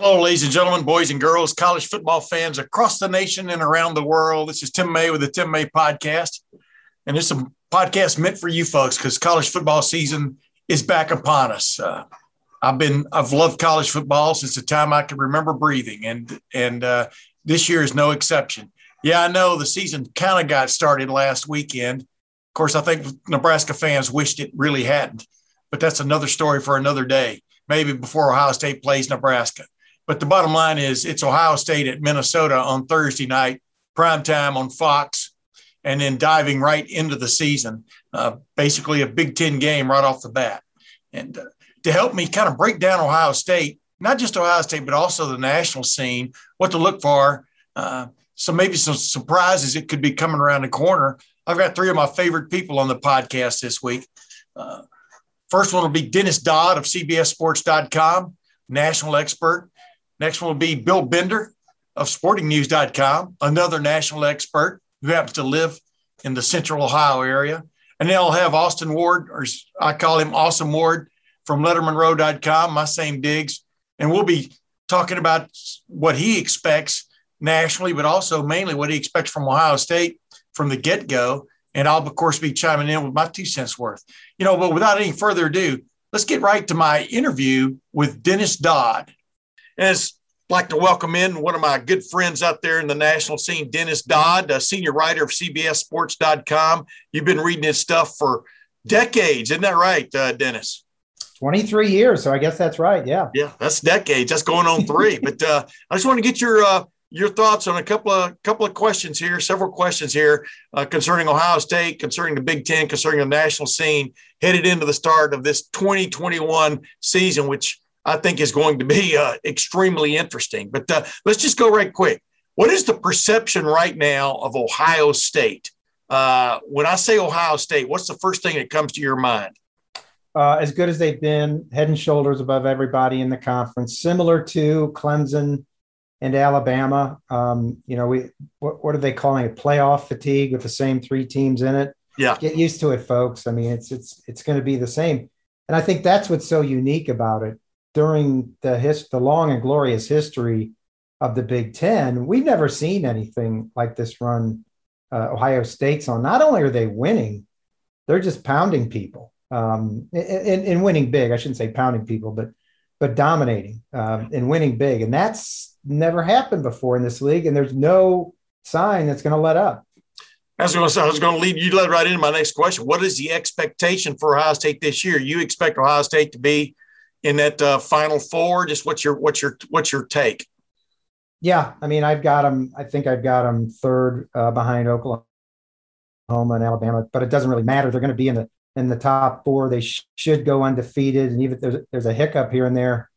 Hello, ladies and gentlemen, boys and girls, college football fans across the nation and around the world. This is Tim May with the Tim May Podcast. And is a podcast meant for you folks because college football season is back upon us. Uh, I've been I've loved college football since the time I can remember breathing, and and uh, this year is no exception. Yeah, I know the season kind of got started last weekend. Of course, I think Nebraska fans wished it really hadn't, but that's another story for another day. Maybe before Ohio State plays Nebraska. But the bottom line is it's Ohio State at Minnesota on Thursday night, prime time on Fox, and then diving right into the season. Uh, basically, a Big Ten game right off the bat. And uh, to help me kind of break down Ohio State, not just Ohio State, but also the national scene, what to look for. Uh, so maybe some surprises it could be coming around the corner. I've got three of my favorite people on the podcast this week. Uh, first one will be Dennis Dodd of CBSSports.com, national expert. Next one will be Bill Bender of SportingNews.com, another national expert who happens to live in the central Ohio area. And then I'll have Austin Ward, or I call him Awesome Ward from LettermanRow.com, my same digs. And we'll be talking about what he expects nationally, but also mainly what he expects from Ohio State from the get go. And I'll, of course, be chiming in with my two cents worth. You know, but without any further ado, let's get right to my interview with Dennis Dodd. And it's like to welcome in one of my good friends out there in the national scene, Dennis Dodd, a senior writer of CBSSports.com. You've been reading his stuff for decades, isn't that right, uh, Dennis? 23 years. So I guess that's right. Yeah. Yeah, that's decades. That's going on three. but uh, I just want to get your uh, your thoughts on a couple of couple of questions here, several questions here uh, concerning Ohio State, concerning the Big Ten, concerning the national scene headed into the start of this 2021 season, which I think is going to be uh, extremely interesting. But uh, let's just go right quick. What is the perception right now of Ohio State? Uh, when I say Ohio State, what's the first thing that comes to your mind? Uh, as good as they've been, head and shoulders above everybody in the conference, similar to Clemson and Alabama. Um, you know, we what, what are they calling it? Playoff fatigue with the same three teams in it. Yeah. Get used to it, folks. I mean, it's it's it's going to be the same, and I think that's what's so unique about it. During the his the long and glorious history of the Big Ten, we've never seen anything like this run. Uh, Ohio State's on. Not only are they winning, they're just pounding people um, and, and winning big. I shouldn't say pounding people, but but dominating um, and winning big, and that's never happened before in this league. And there's no sign that's going to let up. To say, I was going to lead you led right into my next question. What is the expectation for Ohio State this year? You expect Ohio State to be in that uh, Final Four? Just what's your what's your what's your take? Yeah, I mean, I've got them. I think I've got them third uh, behind Oklahoma and Alabama, but it doesn't really matter. They're going to be in the in the top four. They sh- should go undefeated, and even if there's, there's a hiccup here and there,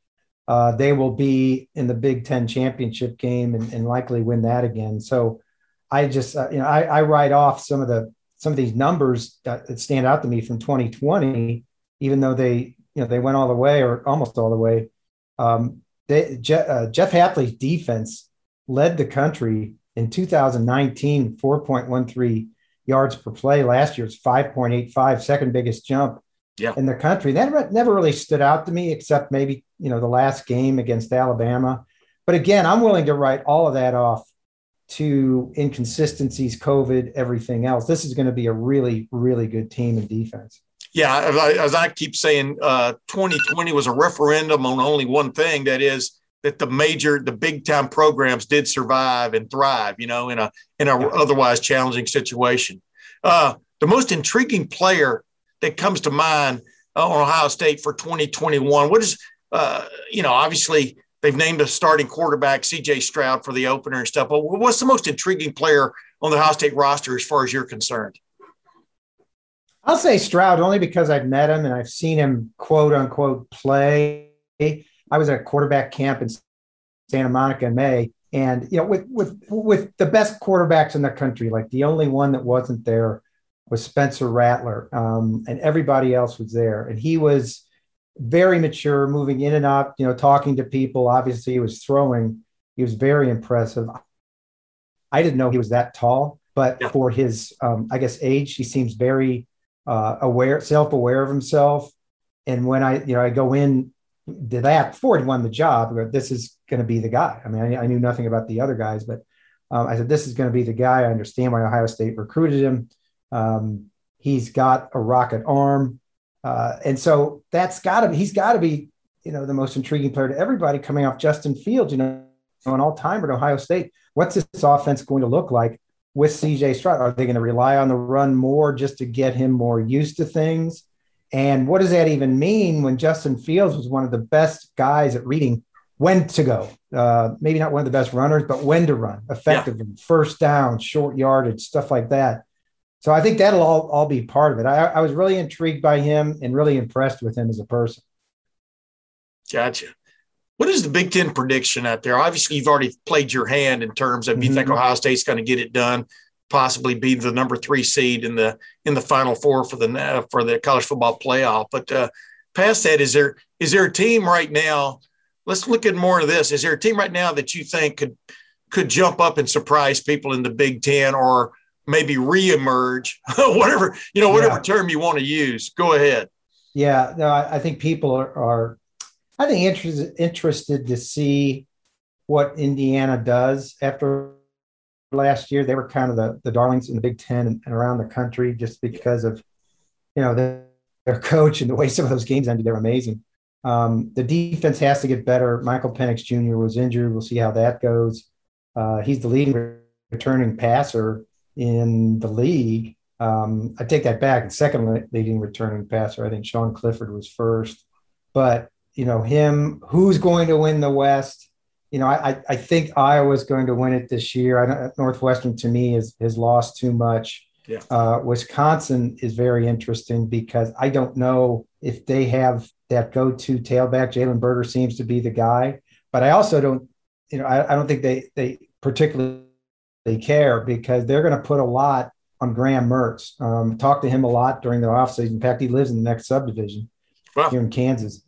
uh, they will be in the Big Ten championship game and, and likely win that again. So, I just uh, you know I, I write off some of the some of these numbers that, that stand out to me from 2020, even though they you know they went all the way or almost all the way. Um, they, Je- uh, Jeff Hafley's defense led the country in 2019, 4.13 yards per play. Last year's 5.85, second biggest jump Yeah. in the country. That never, never really stood out to me, except maybe you know the last game against Alabama. But again, I'm willing to write all of that off to inconsistencies, COVID, everything else. This is going to be a really, really good team in defense. Yeah, as I, as I keep saying, uh, 2020 was a referendum on only one thing. That is that the major, the big time programs did survive and thrive. You know, in a in a otherwise challenging situation. Uh, the most intriguing player that comes to mind uh, on Ohio State for 2021. What is, uh, you know, obviously they've named a starting quarterback, C.J. Stroud, for the opener and stuff. But what's the most intriguing player on the Ohio State roster as far as you're concerned? I'll say Stroud only because I've met him and I've seen him quote unquote play. I was at quarterback camp in Santa Monica in May. And you know, with with with the best quarterbacks in the country, like the only one that wasn't there was Spencer Rattler, um, and everybody else was there. And he was very mature, moving in and out, you know, talking to people. Obviously, he was throwing. He was very impressive. I didn't know he was that tall, but yeah. for his, um, I guess, age, he seems very uh, aware, self-aware of himself. And when I, you know, I go in to that before he won the job, this is going to be the guy. I mean, I, I, knew nothing about the other guys, but um, I said, this is going to be the guy. I understand why Ohio State recruited him. Um, he's got a rocket arm. Uh, and so that's got to be, he's got to be, you know, the most intriguing player to everybody coming off Justin Fields, you know, an all timer at Ohio State. What's this offense going to look like with CJ Stroud? Are they going to rely on the run more just to get him more used to things? And what does that even mean when Justin Fields was one of the best guys at reading when to go? Uh, maybe not one of the best runners, but when to run effectively, yeah. first down, short yardage, stuff like that. So I think that'll all, all be part of it. I, I was really intrigued by him and really impressed with him as a person. Gotcha. What is the Big Ten prediction out there? Obviously, you've already played your hand in terms of mm-hmm. you think mm-hmm. Ohio State's going to get it done, possibly be the number three seed in the in the Final Four for the uh, for the college football playoff. But uh, past that, is there is there a team right now? Let's look at more of this. Is there a team right now that you think could could jump up and surprise people in the Big Ten, or maybe reemerge, whatever you know, whatever yeah. term you want to use? Go ahead. Yeah, no, I, I think people are, are I think interested interested to see what Indiana does after last year. They were kind of the, the darlings in the Big Ten and, and around the country just because of you know the, their coach and the way some of those games ended. They're amazing. Um, the defense has to get better. Michael Penix Jr. was injured. We'll see how that goes. Uh, he's the leading returning passer in the league. Um, I take that back. Second leading returning passer, I think Sean Clifford was first. But you know him who's going to win the west? You know i i think iowa's going to win it this year. I don't northwestern to me is has lost too much. Yeah. Uh, wisconsin is very interesting because i don't know if they have that go-to tailback. Jalen berger seems to be the guy but i also don't you know i, I don't think they they particularly care because they're going to put a lot on graham mertz. Um, talked to him a lot during the offseason. In fact he lives in the next subdivision wow. here in kansas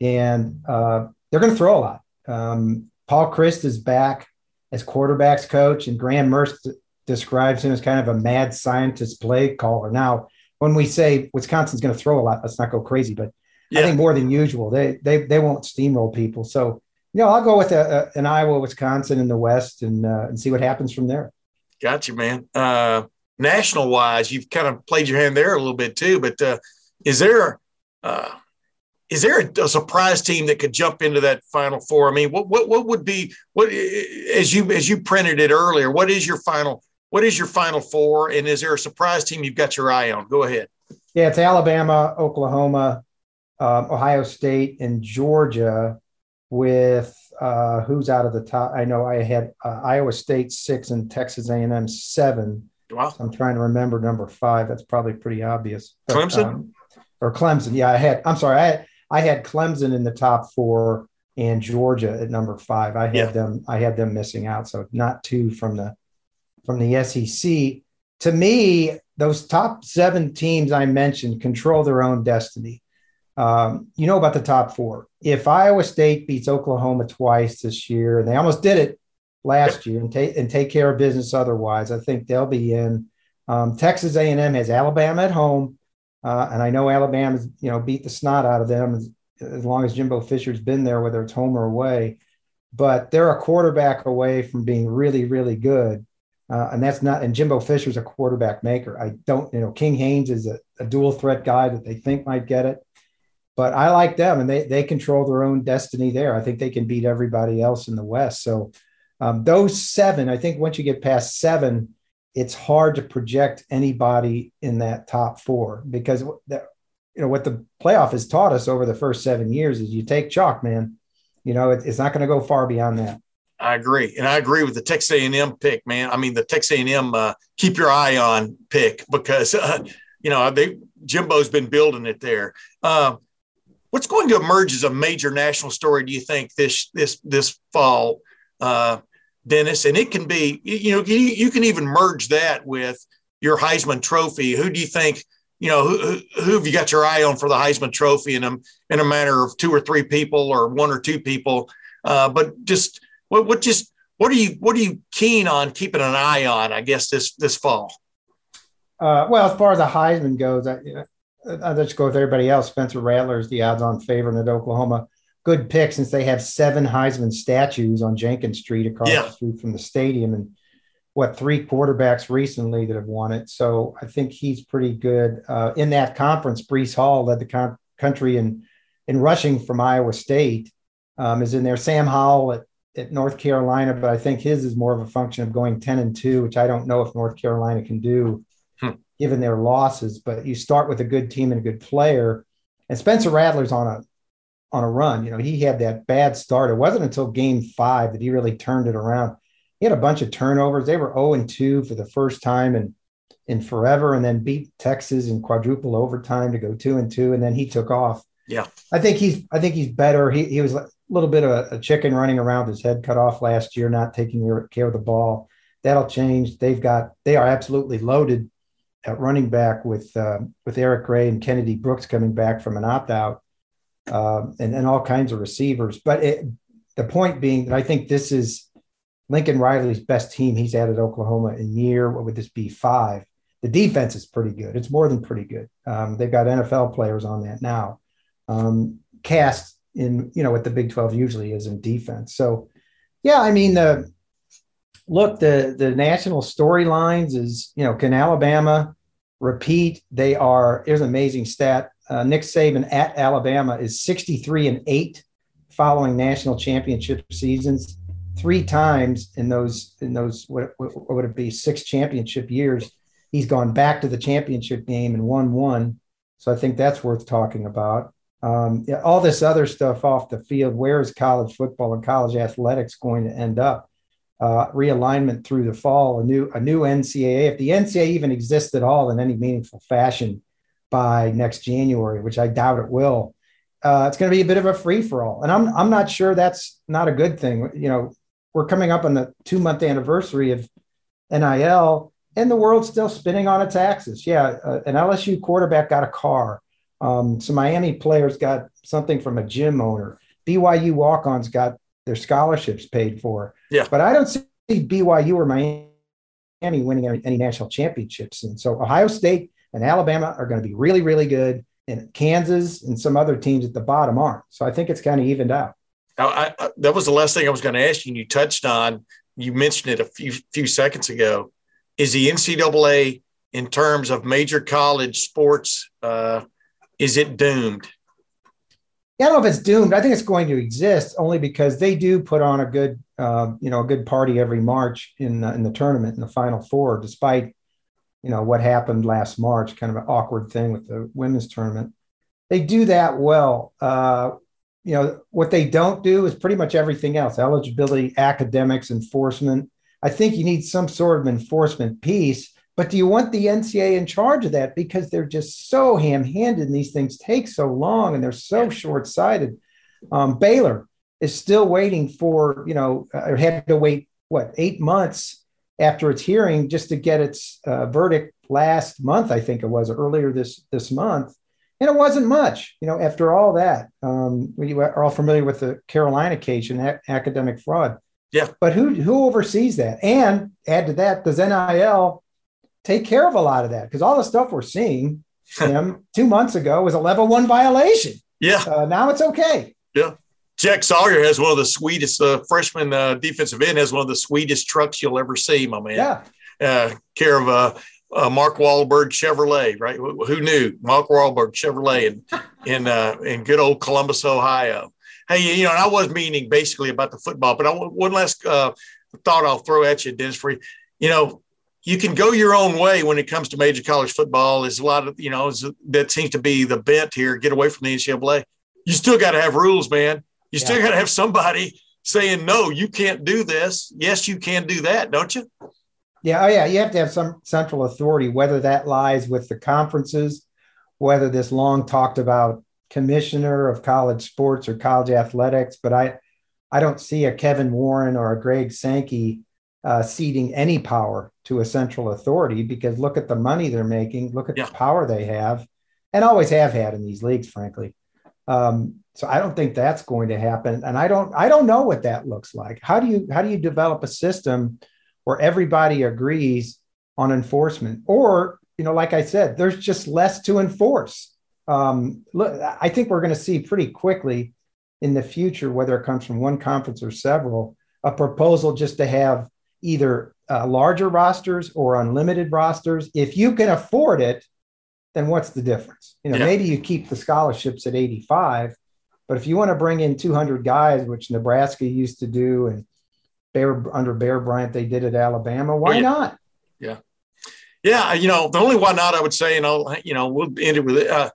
and uh, they're going to throw a lot. Um, Paul Chryst is back as quarterbacks coach, and Graham Mertz describes him as kind of a mad scientist play caller. Now, when we say Wisconsin's going to throw a lot, let's not go crazy, but yeah. I think more than usual, they they they won't steamroll people. So, you know, I'll go with a, a, an Iowa, Wisconsin in the West, and uh, and see what happens from there. Got you, man. Uh, national wise, you've kind of played your hand there a little bit too, but uh, is there uh, is there a, a, surprise team that could jump into that final four? I mean, what what what would be what as you as you printed it earlier? What is your final what is your final four? And is there a surprise team you've got your eye on? Go ahead. Yeah, it's Alabama, Oklahoma, um, Ohio State, and Georgia. With uh, who's out of the top? I know I had uh, Iowa State six and Texas A&M seven. Wow. I'm trying to remember number five. That's probably pretty obvious. But, Clemson. Um, or Clemson. Yeah, I had. I'm sorry. I had, I had Clemson in the top four and Georgia at number five. I had yeah. them. I had them missing out. So not two from the from the SEC. To me, those top seven teams I mentioned control their own destiny. Um, you know about the top four. If Iowa State beats Oklahoma twice this year, and they almost did it last year, and take and take care of business otherwise, I think they'll be in. Um, Texas A&M has Alabama at home. Uh, and I know Alabama's, you know, beat the snot out of them as, as long as Jimbo Fisher's been there, whether it's home or away. But they're a quarterback away from being really, really good. Uh, and that's not, and Jimbo Fisher's a quarterback maker. I don't, you know, King Haynes is a, a dual threat guy that they think might get it. But I like them and they, they control their own destiny there. I think they can beat everybody else in the West. So um, those seven, I think once you get past seven, it's hard to project anybody in that top four because that, you know what the playoff has taught us over the first seven years is you take chalk, man. You know it, it's not going to go far beyond that. I agree, and I agree with the Texas A&M pick, man. I mean the Texas A&M uh, keep your eye on pick because uh, you know they Jimbo's been building it there. Uh, what's going to emerge as a major national story? Do you think this this this fall? Dennis, and it can be you know you, you can even merge that with your Heisman Trophy. Who do you think? You know, who, who have you got your eye on for the Heisman Trophy in a in a matter of two or three people or one or two people? Uh, but just what what just what are you what are you keen on keeping an eye on? I guess this this fall. Uh, well, as far as the Heisman goes, I, I just go with everybody else. Spencer Rattler is the odds-on favorite at Oklahoma. Good pick since they have seven Heisman statues on Jenkins Street across yeah. the street from the stadium, and what three quarterbacks recently that have won it. So I think he's pretty good uh, in that conference. Breece Hall led the con- country in in rushing from Iowa State. Um, is in there. Sam Howell at, at North Carolina, but I think his is more of a function of going ten and two, which I don't know if North Carolina can do given their losses. But you start with a good team and a good player. And Spencer Rattler's on a on a run. You know, he had that bad start. It wasn't until game five that he really turned it around. He had a bunch of turnovers. They were 0 and 2 for the first time in, in forever, and then beat Texas in quadruple overtime to go two and two, and then he took off. Yeah. I think he's I think he's better. He he was a little bit of a, a chicken running around his head cut off last year, not taking care of the ball. That'll change. They've got they are absolutely loaded at running back with uh, with Eric Gray and Kennedy Brooks coming back from an opt out, uh, and and all kinds of receivers. But it, the point being that I think this is Lincoln Riley's best team he's had at Oklahoma in year. What would this be? Five. The defense is pretty good. It's more than pretty good. Um, they've got NFL players on that now. Um, cast in you know what the Big Twelve usually is in defense. So yeah, I mean the look the the national storylines is you know can Alabama repeat. They are, here's an amazing stat. Uh, Nick Saban at Alabama is 63 and 8 following national championship seasons. Three times in those, in those, what, what would it be, six championship years, he's gone back to the championship game and won one. So I think that's worth talking about. Um, yeah, all this other stuff off the field, where is college football and college athletics going to end up? uh, realignment through the fall, a new a new NCAA. If the NCAA even exists at all in any meaningful fashion by next January, which I doubt it will, uh, it's going to be a bit of a free for all. And I'm I'm not sure that's not a good thing. You know, we're coming up on the two month anniversary of NIL, and the world's still spinning on its axis. Yeah, uh, an LSU quarterback got a car. Um, some Miami players got something from a gym owner. BYU walk-ons got their scholarships paid for. Yeah. But I don't see BYU or Miami winning any, any national championships. And so Ohio State and Alabama are going to be really, really good. And Kansas and some other teams at the bottom aren't. So I think it's kind of evened out. I, I, that was the last thing I was going to ask you. And you touched on, you mentioned it a few, few seconds ago. Is the NCAA, in terms of major college sports, uh, is it doomed? yeah, I don't know if it's doomed. I think it's going to exist only because they do put on a good, uh, you know, a good party every March in in the tournament in the Final Four, despite you know what happened last March, kind of an awkward thing with the women's tournament. They do that well. Uh, you know what they don't do is pretty much everything else: eligibility, academics, enforcement. I think you need some sort of enforcement piece but do you want the NCA in charge of that? Because they're just so ham handed and these things take so long and they're so short sighted. Um, Baylor is still waiting for, you know, uh, had to wait, what, eight months after its hearing just to get its uh, verdict last month, I think it was earlier this, this month. And it wasn't much, you know, after all that. Um, we are all familiar with the Carolina case and a- academic fraud. Yeah. But who, who oversees that? And add to that, does NIL take care of a lot of that because all the stuff we're seeing him two months ago was a level one violation. Yeah. Uh, now it's okay. Yeah. Jack Sawyer has one of the sweetest uh, freshman uh, defensive end has one of the sweetest trucks you'll ever see, my man. Yeah. Uh, care of uh, uh, Mark Wahlberg Chevrolet, right? Who, knew Mark Wahlberg Chevrolet in in uh, in good old Columbus, Ohio. Hey, you know, and I was meaning basically about the football, but I one last uh, thought I'll throw at you, Dennis. You, you know, you can go your own way when it comes to major college football. There's a lot of, you know, that seems to be the bent here. Get away from the NCAA. You still got to have rules, man. You still got to have somebody saying, no, you can't do this. Yes, you can do that, don't you? Yeah. Oh, yeah. You have to have some central authority, whether that lies with the conferences, whether this long talked about commissioner of college sports or college athletics. But I, I don't see a Kevin Warren or a Greg Sankey uh, ceding any power to a central authority because look at the money they're making, look at Yeah. the power they have, and always have had in these leagues, frankly. Um, so I don't think that's going to happen, and I don't I don't know what that looks like. How do you how do you develop a system where everybody agrees on enforcement, or you know, like I said, there's just less to enforce. Um, look, I think we're going to see pretty quickly in the future, whether it comes from one conference or several, a proposal just to have either uh, larger rosters or unlimited rosters. If you can afford it, then what's the difference? You know, Yeah. maybe you keep the scholarships at 85, but if you want to bring in 200 guys, which Nebraska used to do, and Bear under Bear Bryant they did at Alabama, why yeah. not? Yeah, you know, the only why not I would say, and I'll, you know, we'll end it with it, uh,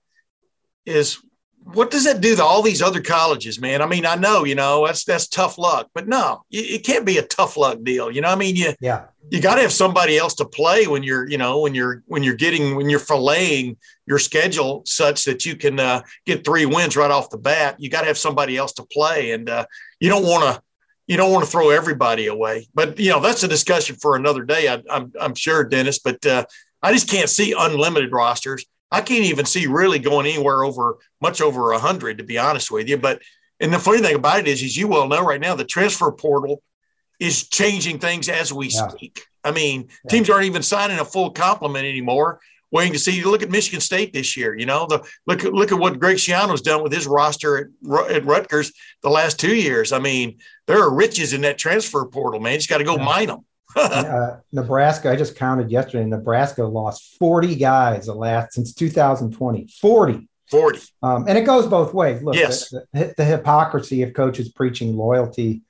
is what does that do to all these other colleges, man? I mean, I know, you know, that's that's tough luck, but no, it, it can't be a tough luck deal. You know, I mean, you Yeah, you got to have somebody else to play when you're, you know, when you're when you're getting when you're filleting your schedule such that you can uh, get three wins right off the bat. You got to have somebody else to play, and uh, you don't want to you don't want to throw everybody away. But you know that's a discussion for another day. I, I'm I'm sure, Dennis. But uh, I just can't see unlimited rosters. I can't even see really going anywhere over much over a hundred, to be honest with you. But and the funny thing about it is, as you well know, right now the transfer portal is changing things as we Yeah. speak. I mean, Yeah. teams aren't even signing a full complement anymore. Waiting to see. You look at Michigan State this year. You know, the look at look at what Greg Schiano's done with his roster at, at Rutgers the last two years. I mean, there are riches in that transfer portal, man. You just got to go Yeah. mine them. Uh, Nebraska, I just counted yesterday. Nebraska lost 40 guys the last since 2020. 40. Forty. Um, and it goes both ways. Look, Yes. the, the, the hypocrisy of coaches preaching loyalty,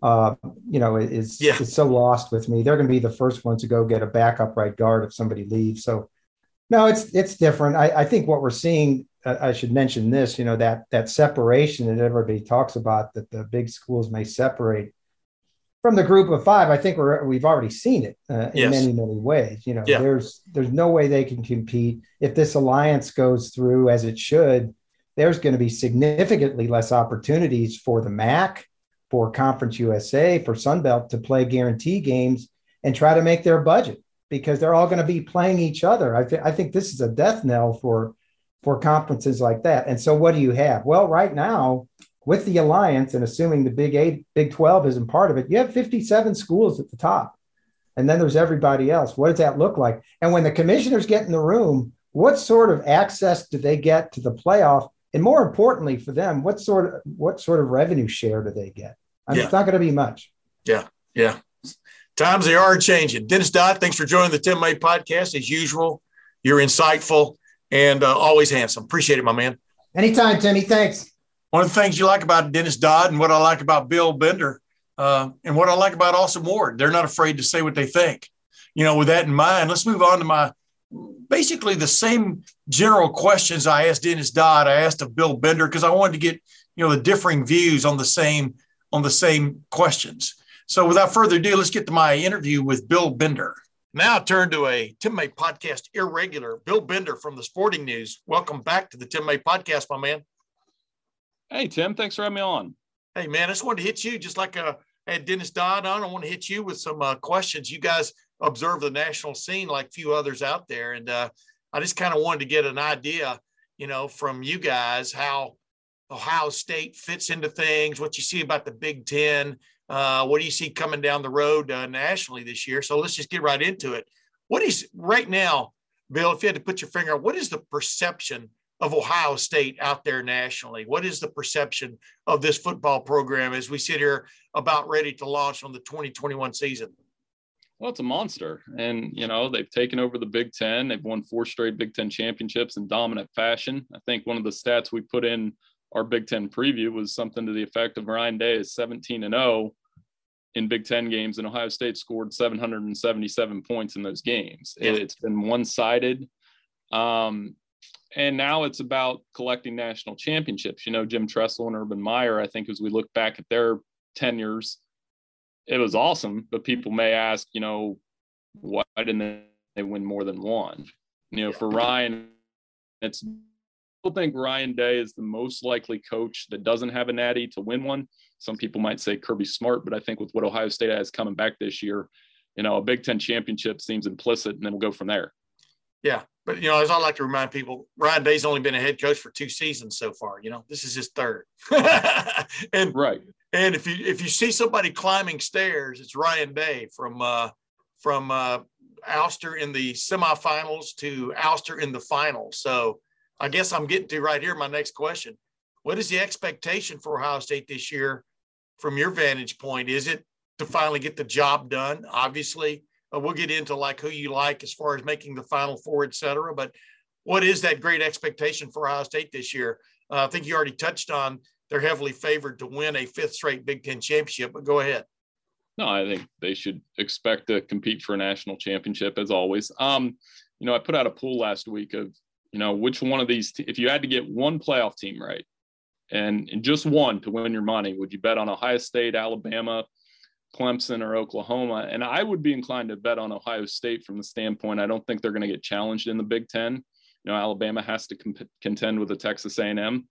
uh, you know, is, Yeah. is so lost with me. They're going to be the first ones to go get a backup right guard if somebody leaves. So, no, it's it's different. I, I think what we're seeing. Uh, I should mention this. You know that that separation that everybody talks about that the big schools may separate from the group of five. I think we're we've already seen it uh, in Yes. many many ways. You know, Yeah. there's there's no way they can compete if this alliance goes through as it should. There's going to be significantly less opportunities for the MAC, for Conference USA, for Sunbelt to play guarantee games and try to make their budget because they're all going to be playing each other. I, th- I think this is a death knell for for conferences like that. And so, what do you have? Well, right now, with the alliance, and assuming the Big Eight, Big Twelve isn't part of it, you have 57 schools at the top, and then there's everybody else. What does that look like? And when the commissioners get in the room, what sort of access do they get to the playoff? And more importantly, for them, what sort of what sort of revenue share do they get? I mean, Yeah. It's not going to be much. Yeah. Yeah. Times they are changing. Dennis Dodd, thanks for joining the Tim May podcast. As usual, you're insightful and uh, always handsome. Appreciate it, my man. Anytime, Timmy. Thanks. One of the things you like about Dennis Dodd and what I like about Bill Bender uh, and what I like about Awesome Ward, they're not afraid to say what they think. You know, with that in mind, let's move on to my basically the same general questions I asked Dennis Dodd. I asked of Bill Bender because I wanted to get you know the differing views on the same on the same questions. So without further ado, let's get to my interview with Bill Bender. Now I turn to a Tim May podcast irregular, Bill Bender from the Sporting News. Welcome back to the Tim May podcast, my man. Hey, Tim, thanks for having me on. Hey, man, I just wanted to hit you just like uh, I had Dennis Dodd on. I want to hit you with some uh, questions. You guys observe the national scene like few others out there. And uh, I just kind of wanted to get an idea, you know, from you guys how Ohio State fits into things, what you see about the Big Ten, uh, what do you see coming down the road uh, nationally this year? So let's just get right into it. What is right now, Bill, if you had to put your finger on what is the perception of Ohio State out there nationally? What is the perception of this football program as we sit here about ready to launch on the 2021 season? Well, it's a monster. And, you know, they've taken over the Big Ten. They've won four straight Big Ten championships in dominant fashion. I think one of the stats we put in our Big Ten preview was something to the effect of Ryan Day is 17 and 0 in Big Ten games, and Ohio State scored 777 points in those games. Yeah. It's been one sided. Um, and now it's about collecting national championships. You know, Jim Tressel and Urban Meyer, I think, as we look back at their tenures, it was awesome. But people may ask, you know, why didn't they win more than one? You know, for Ryan, it's I think Ryan Day is the most likely coach that doesn't have a natty to win one. Some people might say Kirby Smart, but I think with what Ohio State has coming back this year, you know, a Big Ten championship seems implicit, and then we'll go from there. Yeah, but you know, as I like to remind people, Ryan Day's only been a head coach for two seasons so far. You know, this is his third. and right. And if you if you see somebody climbing stairs, it's Ryan Day from uh, from uh, Ouster in the semifinals to Ouster in the final. So I guess I'm getting to right here my next question. What is the expectation for Ohio State this year from your vantage point? Is it to finally get the job done? Obviously, uh, we'll get into like who you like as far as making the final four, et cetera. But what is that great expectation for Ohio State this year? Uh, I think you already touched on they're heavily favored to win a fifth straight Big Ten championship, but go ahead. No, I think they should expect to compete for a national championship as always. Um, you know, I put out a poll last week of, you know, which one of these, t- if you had to get one playoff team right and, and just one to win your money, would you bet on Ohio State, Alabama, Clemson, or Oklahoma? And I would be inclined to bet on Ohio State from the standpoint I don't think they're going to get challenged in the Big Ten. You know, Alabama has to comp- contend with the Texas A&M.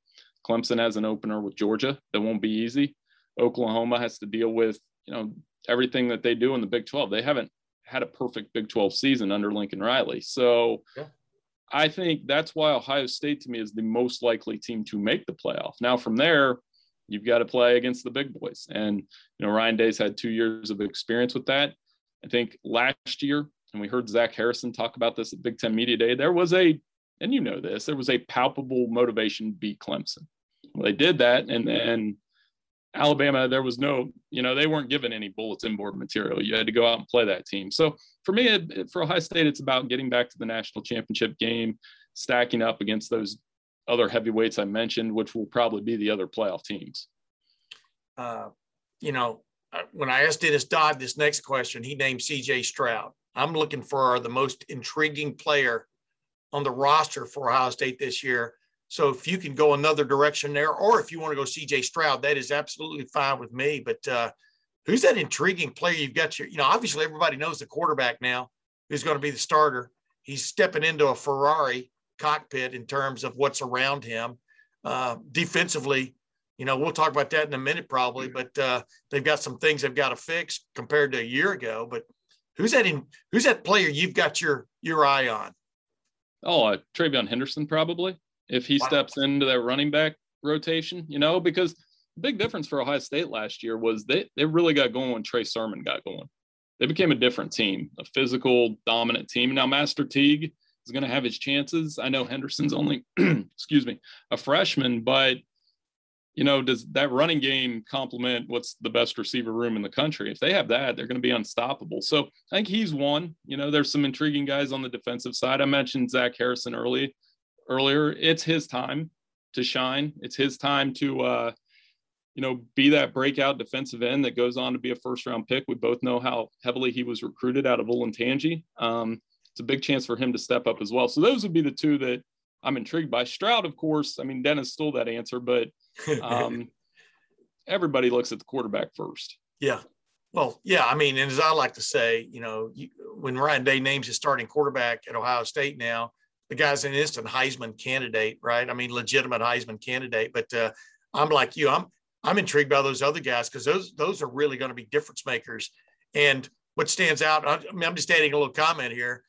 Clemson has an opener with Georgia that won't be easy. Oklahoma has to deal with, you know, everything that they do in the Big 12. They haven't had a perfect Big 12 season under Lincoln Riley. So yeah. I think that's why Ohio State to me is the most likely team to make the playoff. Now from there, you've got to play against the big boys. And you know, Ryan Day's had two years of experience with that. I think last year, and we heard Zach Harrison talk about this at Big Ten Media Day, there was a, and you know this, there was a palpable motivation to beat Clemson. Well, they did that, and then Alabama, there was no, you know, they weren't given any bulletin board material. You had to go out and play that team. So for me, for Ohio State, it's about getting back to the national championship game, stacking up against those other heavyweights I mentioned, which will probably be the other playoff teams. Uh, you know, uh, when I asked Dennis Dodd this next question, he named CJ Stroud. I'm looking for the most intriguing player on the roster for Ohio State this year. So if you can go another direction there, or if you want to go CJ Stroud, that is absolutely fine with me. But uh, who's that intriguing player you've got your, you know, obviously everybody knows the quarterback now who's going to be the starter. He's stepping into a Ferrari cockpit in terms of what's around him. Uh, defensively, you know, we'll talk about that in a minute probably, but uh, they've got some things they've got to fix compared to a year ago. But who's that in who's that player you've got your your eye on? Oh, uh, TreVeyon Henderson probably if he wow. steps into that running back rotation, you know, because the big difference for Ohio State last year was they, they really got going when Trey Sermon got going. They became a different team, a physical, dominant team. Now, Master Teague is going to have his chances. I know Henderson's only, excuse me, a freshman, but you know, does that running game complement what's the best receiver room in the country? If they have that, they're going to be unstoppable. So I think he's one. You know, there's some intriguing guys on the defensive side. I mentioned Zach Harrison early earlier, it's his time to shine. It's his time to, uh, you know, be that breakout defensive end that goes on to be a first round pick. We both know how heavily he was recruited out of Olentangy. Um, it's a big chance for him to step up as well. So those would be the two that I'm intrigued by. Stroud, of course, I mean, Dennis stole that answer, but um, everybody looks at the quarterback first. Yeah. Well, yeah. I mean, and as I like to say, you know, you, when Ryan Day names his starting quarterback at Ohio State now, the guy's an instant Heisman candidate, right? I mean, legitimate Heisman candidate. But uh, I'm like you, I'm I'm intrigued by those other guys because those those are really going to be difference makers. And what stands out, I mean, I'm just adding a little comment here.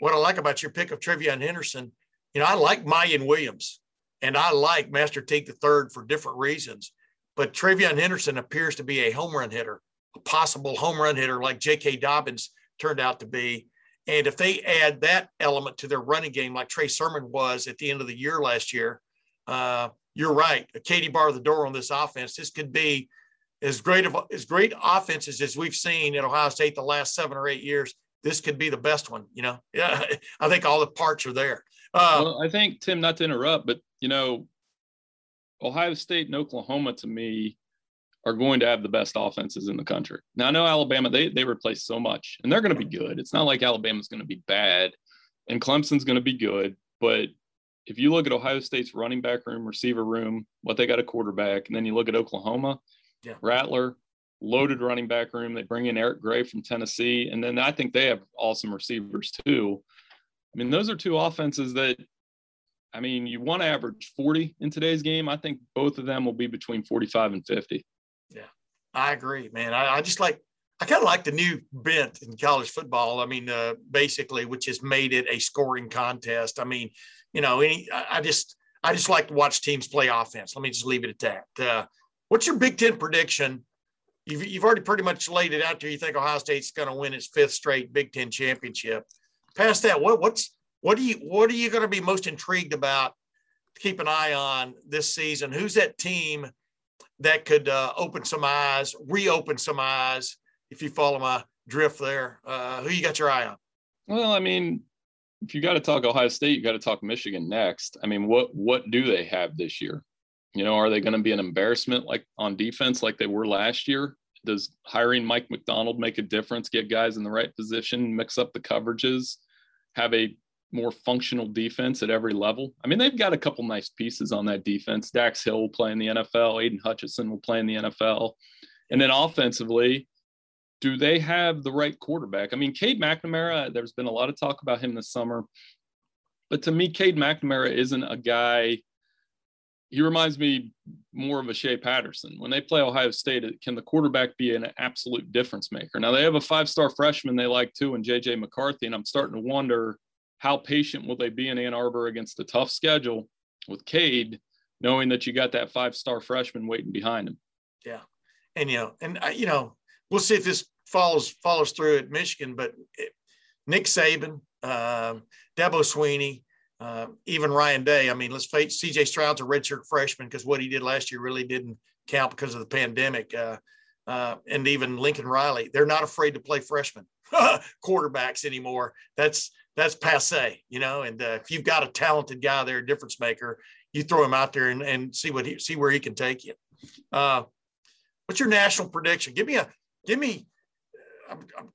What I like about your pick of TreVeyon Henderson, you know, I like Miyan Williams and I like Master Teague the third for different reasons. But TreVeyon Henderson appears to be a home run hitter, a possible home run hitter like J.K. Dobbins turned out to be. And if they add that element to their running game, like Trey Sermon was at the end of the year last year, uh, you're right. A Katie bar the door on this offense. This could be as great of as great offenses as we've seen at Ohio State the last seven or eight years. This could be the best one. You know, yeah, I think all the parts are there. Uh, well, I think Tim, not to interrupt, but you know, Ohio State and Oklahoma to me are going to have the best offenses in the country. Now I know Alabama, they they replace so much and they're going to be good. It's not like Alabama's going to be bad and Clemson's going to be good, but if you look at Ohio State's running back room, receiver room, what they got a quarterback, and then you look at Oklahoma, yeah. Rattler, loaded running back room. They bring in Eric Gray from Tennessee, and then I think they have awesome receivers too. I mean, those are two offenses that I mean, you want to average 40 in today's game. I think both of them will be between 45 and 50. Yeah, I agree, man. I, I just like, I kind of like the new bent in college football. I mean, uh, basically, which has made it a scoring contest. I mean, you know, any, I, I just, I just like to watch teams play offense. Let me just leave it at that. Uh, what's your Big Ten prediction? You've, you've already pretty much laid it out there. You think Ohio State's going to win its fifth straight Big Ten championship. Past that, what, what's what do you what are you going to be most intrigued about to keep an eye on this season? Who's that team that could uh, open some eyes, reopen some eyes? If you follow my drift there, uh, who you got your eye on? Well, I mean, if you got to talk Ohio State, you got to talk Michigan next. I mean, what what do they have this year? You know, are they going to be an embarrassment like on defense like they were last year? Does hiring Mike Macdonald make a difference? Get guys in the right position, mix up the coverages, have a more functional defense at every level. I mean, they've got a couple nice pieces on that defense. Dax Hill will play in the NFL. Aidan Hutchinson will play in the NFL. And then offensively, do they have the right quarterback? I mean, Cade McNamara, there's been a lot of talk about him this summer. But to me, Cade McNamara isn't a guy. He reminds me more of a Shea Patterson. When they play Ohio State, can the quarterback be an absolute difference maker? Now, they have a five star freshman they like too, and JJ McCarthy. And I'm starting to wonder how patient will they be in Ann Arbor against a tough schedule with Cade, knowing that you got that five star freshman waiting behind him? Yeah. And, you know, and, uh, you know, we'll see if this follows follows through at Michigan, but it, Nick Saban, um, Swinney, uh, even Ryan Day. I mean, let's face CJ Stroud's a redshirt freshman because what he did last year really didn't count because of the pandemic. Uh, uh, and even Lincoln Riley, they're not afraid to play freshmen quarterbacks anymore. That's that's passe, you know. And uh, if you've got a talented guy there, a difference maker, you throw him out there and, and see what he see where he can take you. Uh, what's your national prediction? Give me a give me. I'm, I'm,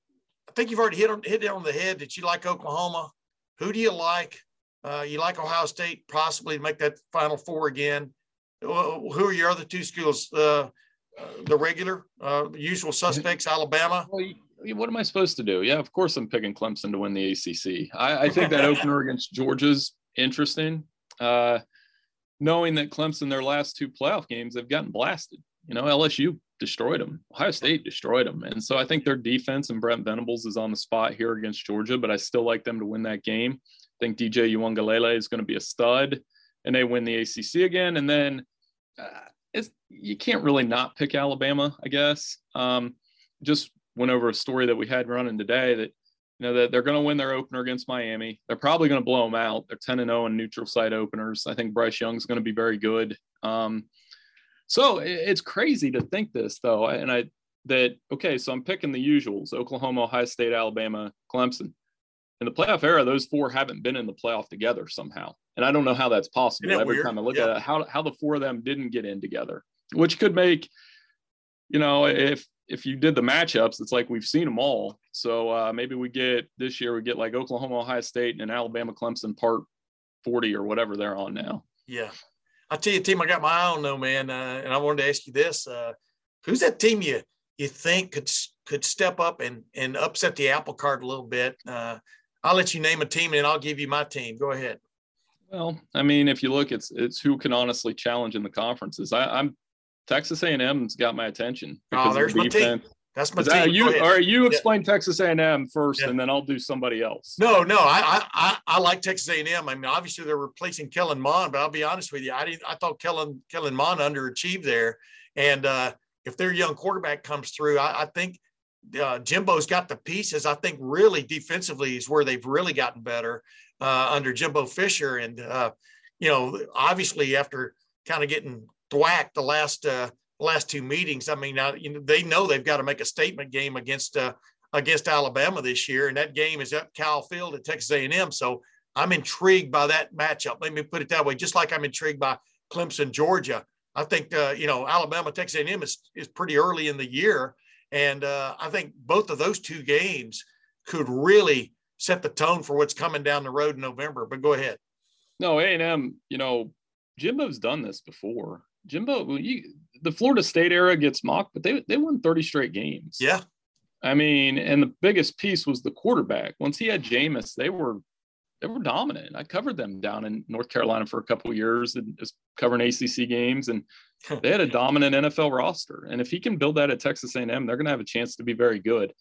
i think you've already hit on hit it on the head that you like Oklahoma. Who do you like? Uh, you like Ohio State possibly to make that Final Four again. Who are your other two schools? Uh, uh, the regular, uh, usual suspects, Alabama. Well, what am I supposed to do? Yeah, of course I'm picking Clemson to win the ACC. I, I think that opener against Georgia's interesting. Uh, knowing that Clemson, their last two playoff games, they've gotten blasted. You know, LSU destroyed them. Ohio State destroyed them. And so I think their defense and Brent Venables is on the spot here against Georgia, but I still like them to win that game. Think DJ Uiagalelei is going to be a stud and they win the ACC again. And then uh, you can't really not pick Alabama, I guess. Um, just went over a story that we had running today that you know that they're going to win their opener against Miami. They're probably going to blow them out. They're 10 and 0 in neutral site openers. I think Bryce Young's going to be very good. Um, so it's crazy to think this though, and I that okay. So I'm picking the usuals: Oklahoma, Ohio State, Alabama, Clemson. In the playoff era, those four haven't been in the playoff together somehow, and I don't know how that's possible. Every weird? time I look yeah. at it, how how the four of them didn't get in together, which could make, you know, if if you did the matchups, it's like we've seen them all. So uh, maybe we get this year we get like Oklahoma, Ohio State, and Alabama, Clemson, part forty or whatever they're on now. Yeah, I'll tell you, team I got my eye on though, man. Uh, and I wanted to ask you this: uh, Who's that team you you think could could step up and and upset the apple cart a little bit? Uh, I'll let you name a team, and I'll give you my team. Go ahead. Well, I mean, if you look, it's it's who can honestly challenge in the conferences. I, I'm Texas A&M's got my attention. Oh, there's my team. That's my team. you, all right, you explain yeah. Texas A&M first, yeah. and then I'll do somebody else. No, no, I, I, I like Texas A&M. I mean, obviously they're replacing Kellen Mond, but I'll be honest with you, I didn't. I thought Kellen Kellen Mond underachieved there, and uh, if their young quarterback comes through, I, I think uh, Jimbo's got the pieces. I think really defensively is where they've really gotten better uh, under Jimbo Fisher, and uh, you know, obviously after kind of getting thwacked the last uh, last two meetings. I mean, now, you know, they know they've got to make a statement game against uh, against Alabama this year, and that game is at Kyle Field at Texas A&M. So I'm intrigued by that matchup. Let me put it that way. Just like I'm intrigued by Clemson, Georgia. I think uh, you know Alabama, Texas A&M is is pretty early in the year, and uh, I think both of those two games could really set the tone for what's coming down the road in November. But go ahead. No, A&M, you know, Jimbo's done this before. Jimbo, you, the Florida State era gets mocked, but they they won 30 straight games. Yeah. I mean, and the biggest piece was the quarterback. Once he had Jameis, they were they were dominant. I covered them down in North Carolina for a couple of years and just covering ACC games, and they had a dominant NFL roster. And if he can build that at Texas A&M, they're going to have a chance to be very good.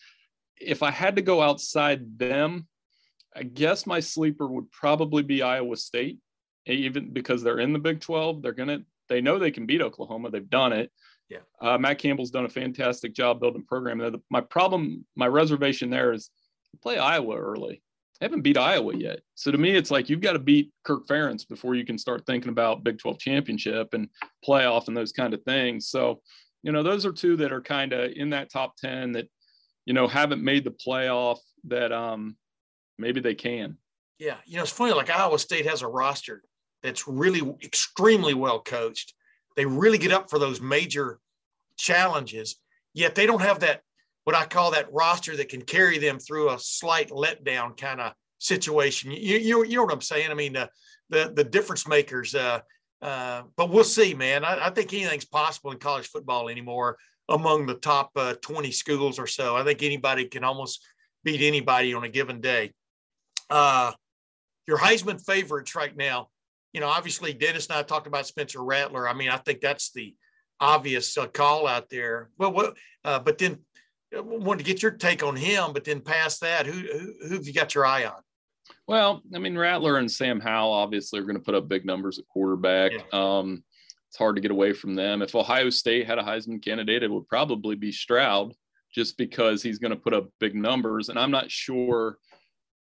If I had to go outside them, I guess my sleeper would probably be Iowa State, even because they're in the Big 12. They're gonna they know they can beat Oklahoma. They've done it. Yeah. Uh, Matt Campbell's done a fantastic job building program. My problem, my reservation there is play Iowa early haven't beat Iowa yet. So to me, it's like you've got to beat Kirk Ferentz before you can start thinking about Big 12 championship and playoff and those kind of things. So, you know, those are two that are kind of in that top 10 that, you know, haven't made the playoff that um, maybe they can. Yeah. You know, it's funny, like Iowa State has a roster that's really extremely well coached. They really get up for those major challenges, yet they don't have that what I call that roster that can carry them through a slight letdown kind of situation. You, you, you know what I'm saying? I mean, the, the, the difference makers, uh, uh, but we'll see, man. I, I, think anything's possible in college football anymore among the top uh, 20 schools or so. I think anybody can almost beat anybody on a given day. Uh, your Heisman favorites right now, you know, obviously Dennis and I talked about Spencer Rattler. I mean, I think that's the obvious uh, call out there. Well, what, uh, but then wanted to get your take on him, but then past that, who, who, who have you got your eye on? Well, I mean, Rattler and Sam Howell obviously are going to put up big numbers at quarterback. Yeah. Um, it's hard to get away from them. If Ohio State had a Heisman candidate, it would probably be Stroud, just because he's going to put up big numbers. And I'm not sure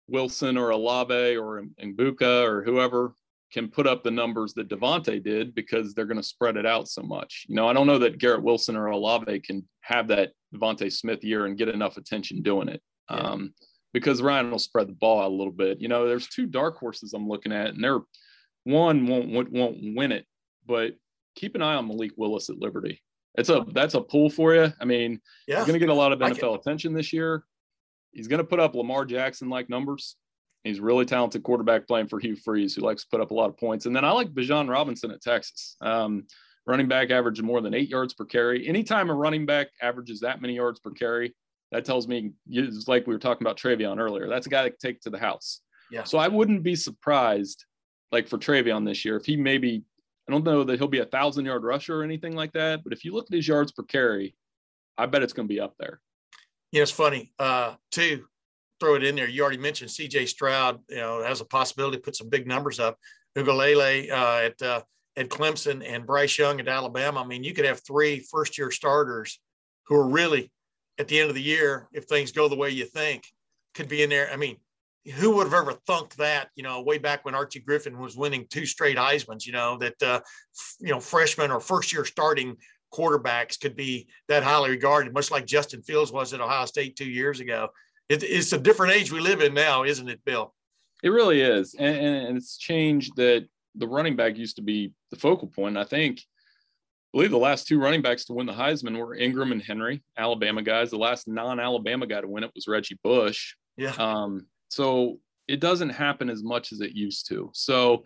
Wilson or Olave or Egbuka or whoever can put up the numbers that DeVonta did because they're going to spread it out so much. You know, I don't know that Garrett Wilson or Olave can have that DeVonta Smith year and get enough attention doing it. Yeah. Um, because Ryan will spread the ball out a little bit. You know, there's two dark horses I'm looking at, and they're one won't won't win it, but keep an eye on Malik Willis at Liberty. It's a that's a pull for you. I mean, yeah. he's going to get a lot of NFL attention this year. He's going to put up Lamar Jackson like numbers. He's really talented quarterback playing for Hugh Freeze, who likes to put up a lot of points. And then I like Bijan Robinson at Texas. Um, running back averages more than eight yards per carry. Anytime a running back averages that many yards per carry, that tells me it's like we were talking about TreVeyon earlier. That's a guy that can take to the house. Yeah. So I wouldn't be surprised, like for TreVeyon this year, if he maybe I don't know that he'll be a thousand yard rusher or anything like that, but if you look at his yards per carry, I bet it's going to be up there. Yeah, it's funny. Uh, too, throw it in there. You already mentioned C.J. Stroud. You know, has a possibility to put some big numbers up. Uiagalelei uh, at uh, at Clemson and Bryce Young at Alabama. I mean, you could have three first year starters who are really at the end of the year, if things go the way you think, could be in there. I mean, who would have ever thunk that, you know, way back when Archie Griffin was winning two straight Heisman's, you know, that, uh, you know, freshmen or first year starting quarterbacks could be that highly regarded, much like Justin Fields was at Ohio State two years ago. It, it's a different age we live in now, isn't it, Bill? It really is. And, and it's changed that the running back used to be the focal point. I think, I believe the last two running backs to win the Heisman were Ingram and Henry, Alabama guys. The last non-Alabama guy to win it was Reggie Bush. Yeah. Um, so it doesn't happen as much as it used to. So,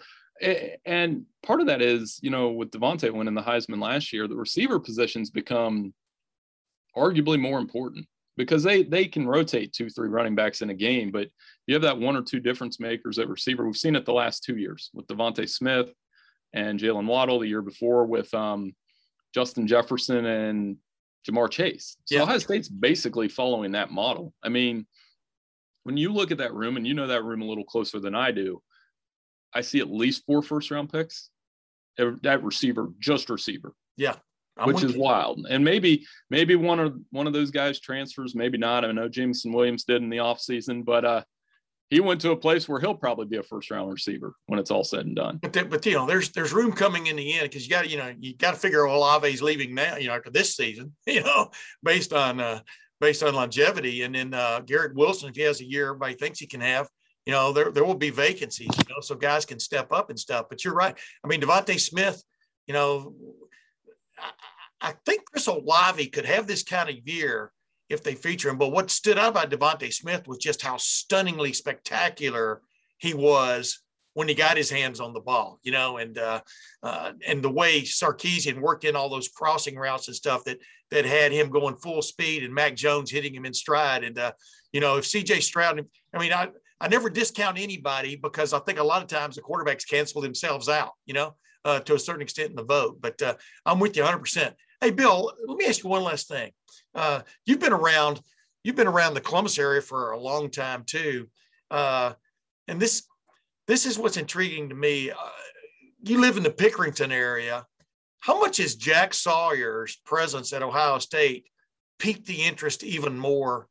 and part of that is, you know, with DeVonta winning the Heisman last year, the receiver positions become arguably more important because they they can rotate two, three running backs in a game, but you have that one or two difference makers at receiver. We've seen it the last two years with DeVonta Smith and Jaylen Waddle. The year before with um, Justin Jefferson and Ja'Marr Chase. So yeah. Ohio State's basically following that model. I mean, when you look at that room, and you know that room a little closer than I do, I see at least four first round picks. That receiver, just receiver. Yeah. I'm which is wild. And maybe maybe one of one of those guys transfers, maybe not. I know Jameson Williams did in the offseason, but uh he went to a place where he'll probably be a first round receiver when it's all said and done. But, the, but you know, there's there's room coming in the end because you got to you know you got to figure Olave's leaving now you know after this season you know based on uh, based on longevity and then uh, Garrett Wilson if he has a year everybody thinks he can have you know there there will be vacancies you know so guys can step up and stuff. But you're right. I mean DeVonta Smith, you know I think Chris Olave could have this kind of year if they feature him. But what stood out about DeVonta Smith was just how stunningly spectacular he was when he got his hands on the ball, you know, and uh, uh, and the way Sarkisian worked in all those crossing routes and stuff that that had him going full speed and Mac Jones hitting him in stride. And uh, you know, if C.J. Stroud, I mean, I I never discount anybody because I think a lot of times the quarterbacks cancel themselves out, you know, uh, to a certain extent in the vote. But uh, I'm with you 100%. Hey, Bill, let me ask you one last thing. Uh, you've been around, you've been around the Columbus area for a long time too, uh, and this this is what's intriguing to me. Uh, you live in the Pickerington area. How much is Jack Sawyer's presence at Ohio State piqued the interest even more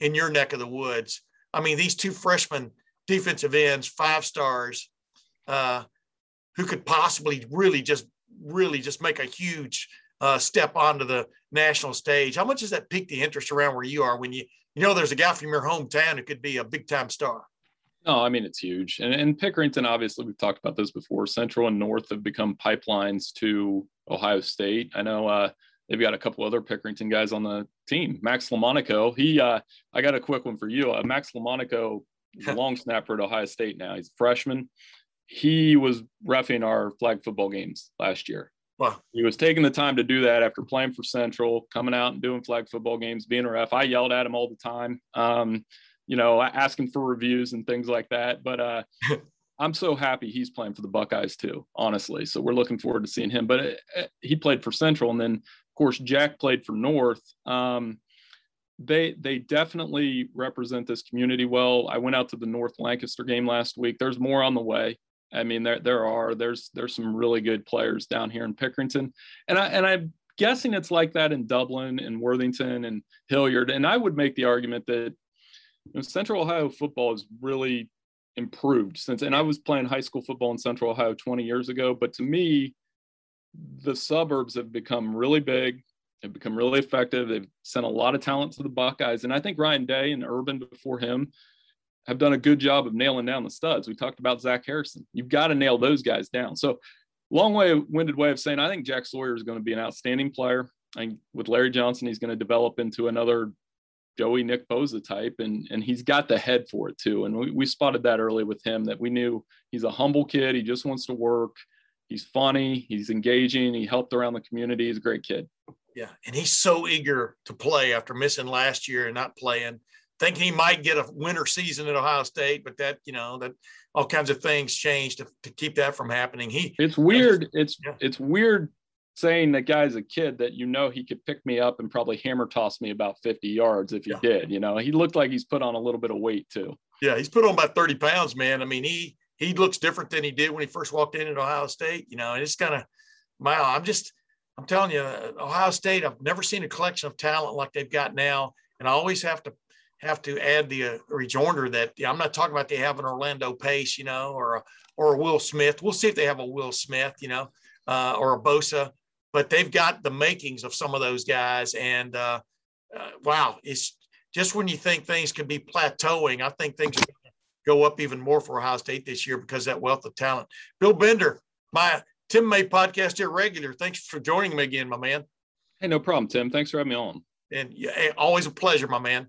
in your neck of the woods? I mean, these two freshmen defensive ends, five stars, uh, who could possibly really just really just make a huge uh, step onto the national stage. How much does that pique the interest around where you are when you you know there's a guy from your hometown who could be a big time star? No, I mean it's huge. And, and Pickerington, obviously, we've talked about this before. Central and North have become pipelines to Ohio State. I know uh, they've got a couple other Pickerington guys on the team. Max Lomonico, he, uh, I got a quick one for you. Uh, Max Lomonico is a long snapper at Ohio State now. He's a freshman. He was roughing our flag football games last year. Wow. He was taking the time to do that after playing for Central, coming out and doing flag football games, being a ref. I yelled at him all the time. Um, you know, asking for reviews and things like that. But uh, I'm so happy he's playing for the Buckeyes too, honestly. So we're looking forward to seeing him. But it, uh, it, uh, he played for Central, and then of course Jack played for North. Um, they they definitely represent this community well. I went out to the North Lancaster game last week. There's more on the way. I mean, there there are there's there's some really good players down here in Pickerington, and I and I'm guessing it's like that in Dublin and Worthington and Hilliard. And I would make the argument that you know, Central Ohio football has really improved since, and I was playing high school football in Central Ohio 20 years ago. But to me, the suburbs have become really big. They've become really effective. They've sent a lot of talent to the Buckeyes. And I think Ryan Day and Urban before him have done a good job of nailing down the studs. We talked about Zach Harrison. You've got to nail those guys down. So, long way, winded way of saying, I think Jack Sawyer is going to be an outstanding player. Think with Larry Johnson, he's going to develop into another Joey Nick Bosa type, and and he's got the head for it too. And we, we spotted that early with him that we knew he's a humble kid. He just wants to work. He's funny. He's engaging. He helped around the community. He's a great kid. Yeah, and he's so eager to play after missing last year and not playing, thinking he might get a winter season at Ohio State, but that you know that all kinds of things changed to, to keep that from happening. He it's weird. It's yeah. it's weird saying that guy's a kid that you know he could pick me up and probably hammer toss me about 50 yards if he yeah. did. You know, he looked like he's put on a little bit of weight too. Yeah, he's put on about 30 pounds, man. I mean, he he looks different than he did when he first walked in at Ohio State. You know, and it's kind of wow. I'm just I'm telling you, Ohio State. I've never seen a collection of talent like they've got now, and I always have to have to add the uh, rejoinder that yeah, I'm not talking about they have an Orlando Pace, you know, or a, or a Will Smith. We'll see if they have a Will Smith, you know, uh, or a Bosa but they've got the makings of some of those guys. And uh, uh, wow, it's just when you think things can be plateauing, I think things go up even more for Ohio State this year because that wealth of talent. Bill Bender, my Tim May podcast here regular. Thanks for joining me again, my man. Hey, no problem, Tim. Thanks for having me on. And yeah, always a pleasure, my man.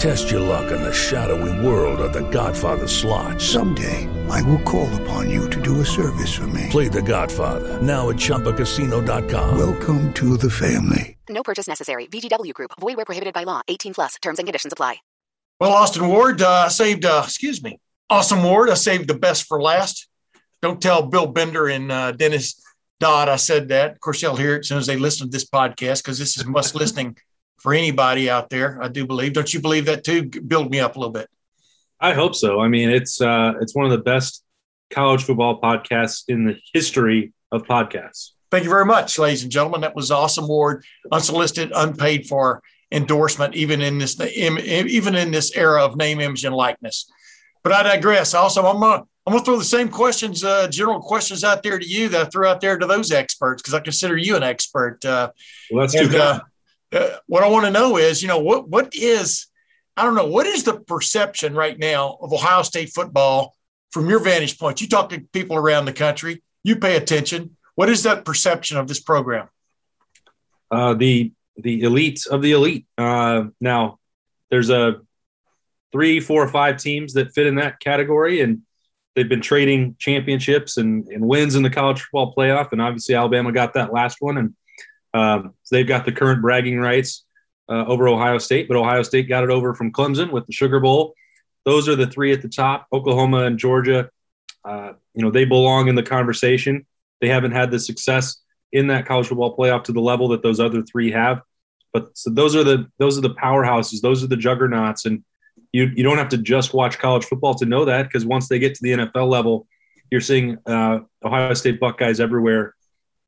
Test your luck in the shadowy world of The Godfather slot. Someday, I will call upon you to do a service for me. Play The Godfather now at Chumbacasino.com. Welcome to the family. No purchase necessary. VGW Group. Void where prohibited by law. 18 plus. Terms and conditions apply. Well, Austin Ward uh, saved, uh, excuse me, Austin Ward, I saved the best for last. Don't tell Bill Bender and uh, Dennis Dodd I said that. Of course, they'll hear it as soon as they listen to this podcast because this is must listening for anybody out there. I do believe. Don't you believe that too? Build me up a little bit. I hope so. I mean, it's uh, it's one of the best college football podcasts in the history of podcasts. Thank you very much, ladies and gentlemen. That was awesome Ward, unsolicited, unpaid for endorsement, even in this even in this era of name, image, and likeness. But I digress. Also, I'm gonna I'm gonna throw the same questions, uh, general questions out there to you that I threw out there to those experts because I consider you an expert. Uh, well, that's and, uh, uh, what I want to know is, you know, what what is I don't know what is the perception right now of Ohio State football from your vantage point? You talk to people around the country, you pay attention. What is that perception of this program? Uh, the the elite of the elite. Uh, now, there's a three, four, or five teams that fit in that category, and they've been trading championships and, and wins in the college football playoff. And obviously, Alabama got that last one, and um, so they've got the current bragging rights uh, over Ohio State. But Ohio State got it over from Clemson with the Sugar Bowl. Those are the three at the top. Oklahoma and Georgia, uh, you know, they belong in the conversation. They haven't had the success in that college football playoff to the level that those other three have. But so those are the those are the powerhouses. Those are the juggernauts, and you you don't have to just watch college football to know that because once they get to the NFL level, you're seeing uh, Ohio State Buckeyes everywhere.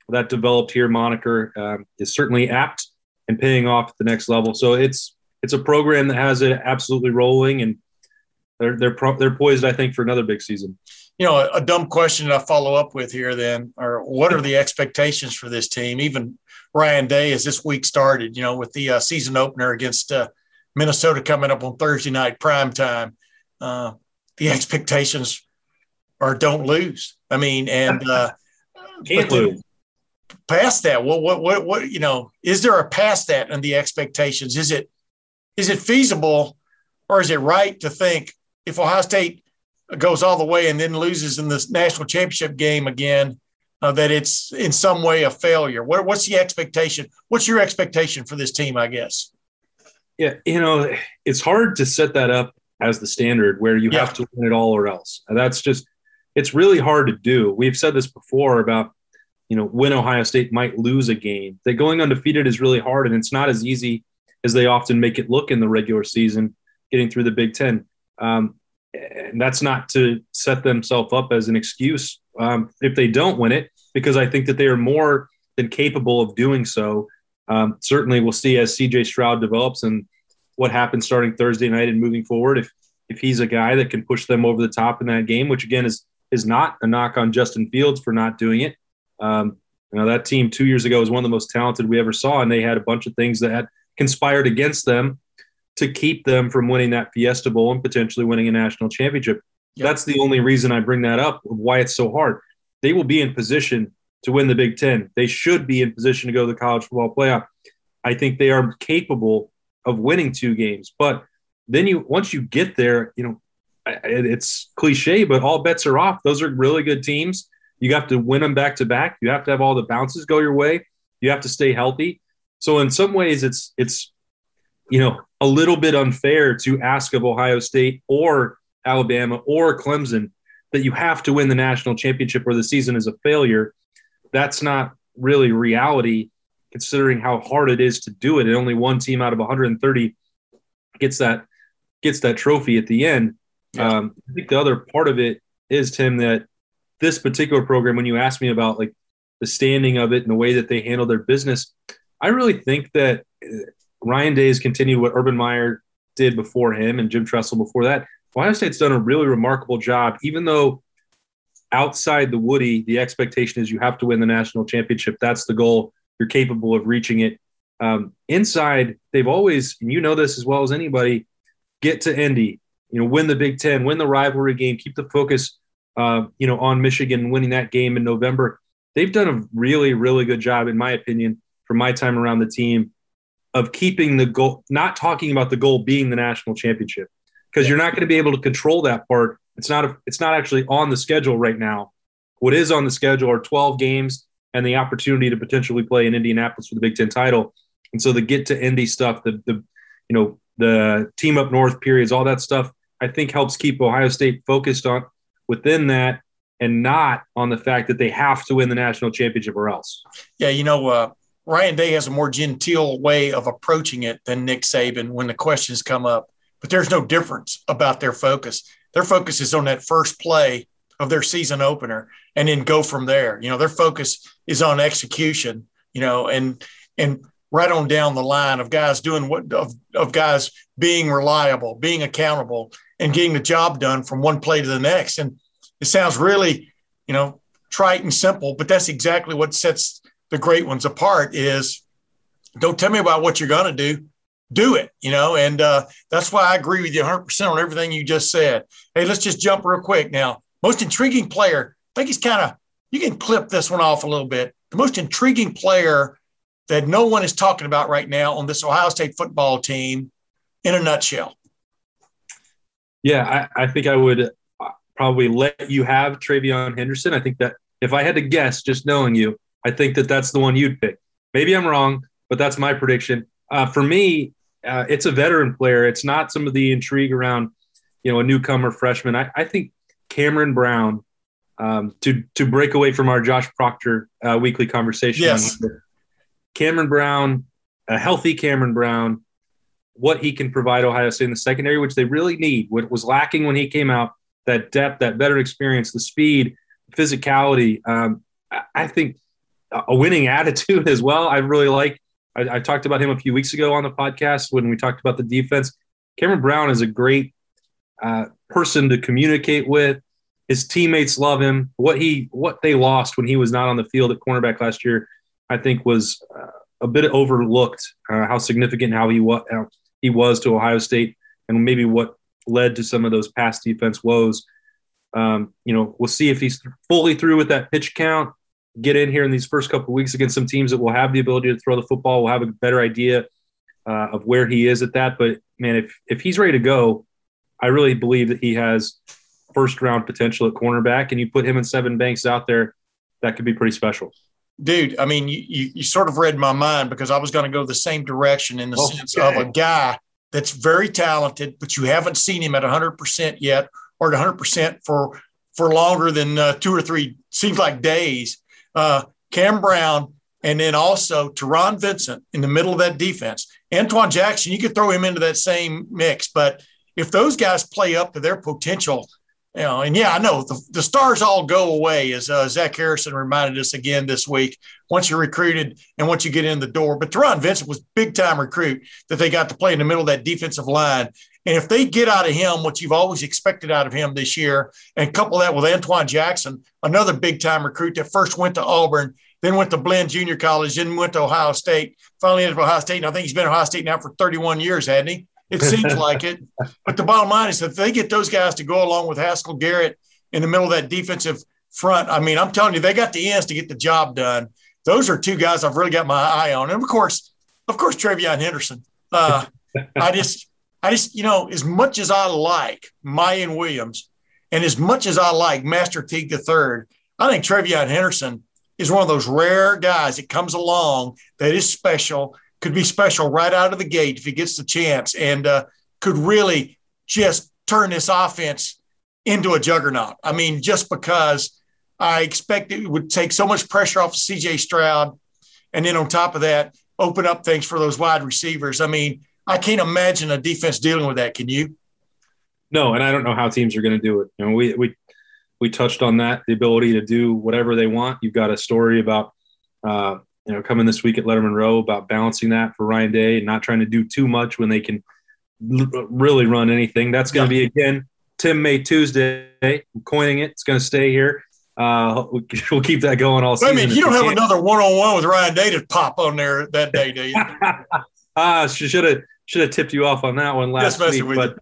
That developed here moniker um, is certainly apt and paying off at the next level. So it's it's a program that has it absolutely rolling, and they're they're pro- they're poised, I think, for another big season. You know, a, a dumb question I follow up with here then, or what are the expectations for this team? Even Ryan Day, as this week started, you know, with the uh, season opener against uh, Minnesota coming up on Thursday night prime time, uh, the expectations are don't lose. I mean, and uh, can't lose. Past that, what, what, what, what, you know, is there a past that and the expectations? Is it, is it feasible, or is it right to think if Ohio State goes all the way and then loses in this national championship game again, uh, that it's in some way a failure? What, what's the expectation? What's your expectation for this team? I guess. Yeah, you know, it's hard to set that up as the standard where you yeah. have to win it all or else. And that's just, it's really hard to do. We've said this before about, you know, when Ohio State might lose a game. That going undefeated is really hard, and it's not as easy as they often make it look in the regular season, getting through the Big Ten. Um, and that's not to set themselves up as an excuse um, if they don't win it, because I think that they are more than capable of doing so um, certainly, we'll see as CJ Stroud develops and what happens starting Thursday night and moving forward. If if he's a guy that can push them over the top in that game, which again is is not a knock on Justin Fields for not doing it. Um, you know that team two years ago was one of the most talented we ever saw, and they had a bunch of things that had conspired against them to keep them from winning that Fiesta Bowl and potentially winning a national championship. Yep. That's the only reason I bring that up. Why it's so hard. They will be in position to win the Big Ten. They should be in position to go to the college football playoff. I think they are capable of winning two games. But then you once you get there, you know, it's cliche, but all bets are off. Those are really good teams. You have to win them back to back. You have to have all the bounces go your way. You have to stay healthy. So in some ways, it's it's you know a little bit unfair to ask of Ohio State or Alabama or Clemson that you have to win the national championship or the season is a failure that's not really reality considering how hard it is to do it and only one team out of 130 gets that gets that trophy at the end yeah. um, i think the other part of it is tim that this particular program when you ask me about like the standing of it and the way that they handle their business i really think that uh, ryan day has continued what urban meyer did before him and jim tressel before that ohio state's done a really remarkable job even though outside the Woody, the expectation is you have to win the national championship. That's the goal. You're capable of reaching it. Um, inside, they've always, and you know this as well as anybody, get to Indy, you know, win the Big Ten, win the rivalry game, keep the focus, uh, you know, on Michigan, winning that game in November. They've done a really, really good job, in my opinion, from my time around the team, of keeping the goal, not talking about the goal being the national championship, because you're not going to be able to control that part it's not a, it's not actually on the schedule right now. What is on the schedule are 12 games and the opportunity to potentially play in Indianapolis for the Big Ten title. And so the get to Indy stuff, the the you know the team up north periods, all that stuff, I think helps keep Ohio State focused on within that and not on the fact that they have to win the national championship or else. Yeah, you know, uh, Ryan Day has a more genteel way of approaching it than Nick Saban when the questions come up, but there's no difference about their focus their focus is on that first play of their season opener and then go from there. You know, their focus is on execution, you know, and and right on down the line of guys doing what of, of guys being reliable, being accountable, and getting the job done from one play to the next. And it sounds really, you know, trite and simple, but that's exactly what sets the great ones apart is don't tell me about what you're going to do. Do it you know and uh, that's why i agree with you 100% on everything you just said. Hey let's just jump real quick now. Most intriguing player i think he's kind of you can clip this one off a little bit. The most intriguing player that no one is talking about right now on this ohio state football team in a nutshell yeah i, I think i would probably let you have TreVeyon Henderson. I think that if I had to guess, just knowing you, I think that that's the one you'd pick. Maybe I'm wrong, but that's my prediction. Uh, for me, uh, it's a veteran player. It's not some of the intrigue around, you know, a newcomer freshman. I, I think Cameron Brown, um, to to break away from our Josh Proctor uh, weekly conversation. Yes. Cameron Brown, a healthy Cameron Brown, what he can provide Ohio State in the secondary, which they really need. What was lacking when he came out, that depth, that better experience, the speed, physicality. Um, I think a winning attitude as well. I really like. I, I, talked about him a few weeks ago on the podcast when we talked about the defense. Cameron Brown is a great uh, person to communicate with. His teammates love him. What he what they lost when he was not on the field at cornerback last year, I think was uh, a bit overlooked. Uh, how significant how he was he was to Ohio State, and maybe what led to some of those past defense woes. Um, you know, we'll see if he's fully through with that pitch count. Get in here in these first couple weeks against some teams that will have the ability to throw the football. We'll have a better idea uh, of where he is at that. But man, if if he's ready to go, I really believe that he has first round potential at cornerback. And you put him and Sevyn Banks out there, that could be pretty special. Dude, I mean, you, you, you sort of read my mind because I was going to go the same direction in the okay. sense of a guy that's very talented, but you haven't seen him at 100% yet or at 100% for for longer than uh, two or three seems like days. Uh, Cam Brown, and then also Taron Vincent in the middle of that defense. Antwuan Jackson, you could throw him into that same mix, but if those guys play up to their potential, you know, and yeah, I know the, the stars all go away, as uh, Zach Harrison reminded us again this week. Once you're recruited and once you get in the door, but Taron Vincent was big time recruit that they got to play in the middle of that defensive line. And if they get out of him what you've always expected out of him this year, and couple that with Antwuan Jackson, another big time recruit that first went to Auburn, then went to Blinn Junior College, then went to Ohio State, finally ended up Ohio State. And I think he's been at Ohio State now for 31 years, hadn't he? It seems like it. But the bottom line is if they get those guys to go along with Haskell Garrett in the middle of that defensive front, I mean, I'm telling you, they got the ends to get the job done. Those are two guys I've really got my eye on. And of course, of course, TreVeyon Henderson. Uh, I just, I just, you know, as much as I like Miyan Williams and as much as I like Master Teague the third, I think TreVeyon Henderson is one of those rare guys that comes along that is special could be special right out of the gate if he gets the chance and uh, could really just turn this offense into a juggernaut. I mean, just because I expect it would take so much pressure off of CJ Stroud. And then on top of that, open up things for those wide receivers. I mean, I can't imagine a defense dealing with that. Can you? No, and I don't know how teams are going to do it. You know, we we we touched on that the ability to do whatever they want. You've got a story about uh, you know, coming this week at Lettermen Row about balancing that for Ryan Day and not trying to do too much when they can l- really run anything. That's going to yeah. be again Tim May Tuesday. I'm coining it. It's going to stay here. Uh, we'll keep that going all season. I mean, you don't have can. another one-on-one with Ryan Day to pop on there that day, do you? ah, should have should have tipped you off on that one last week. But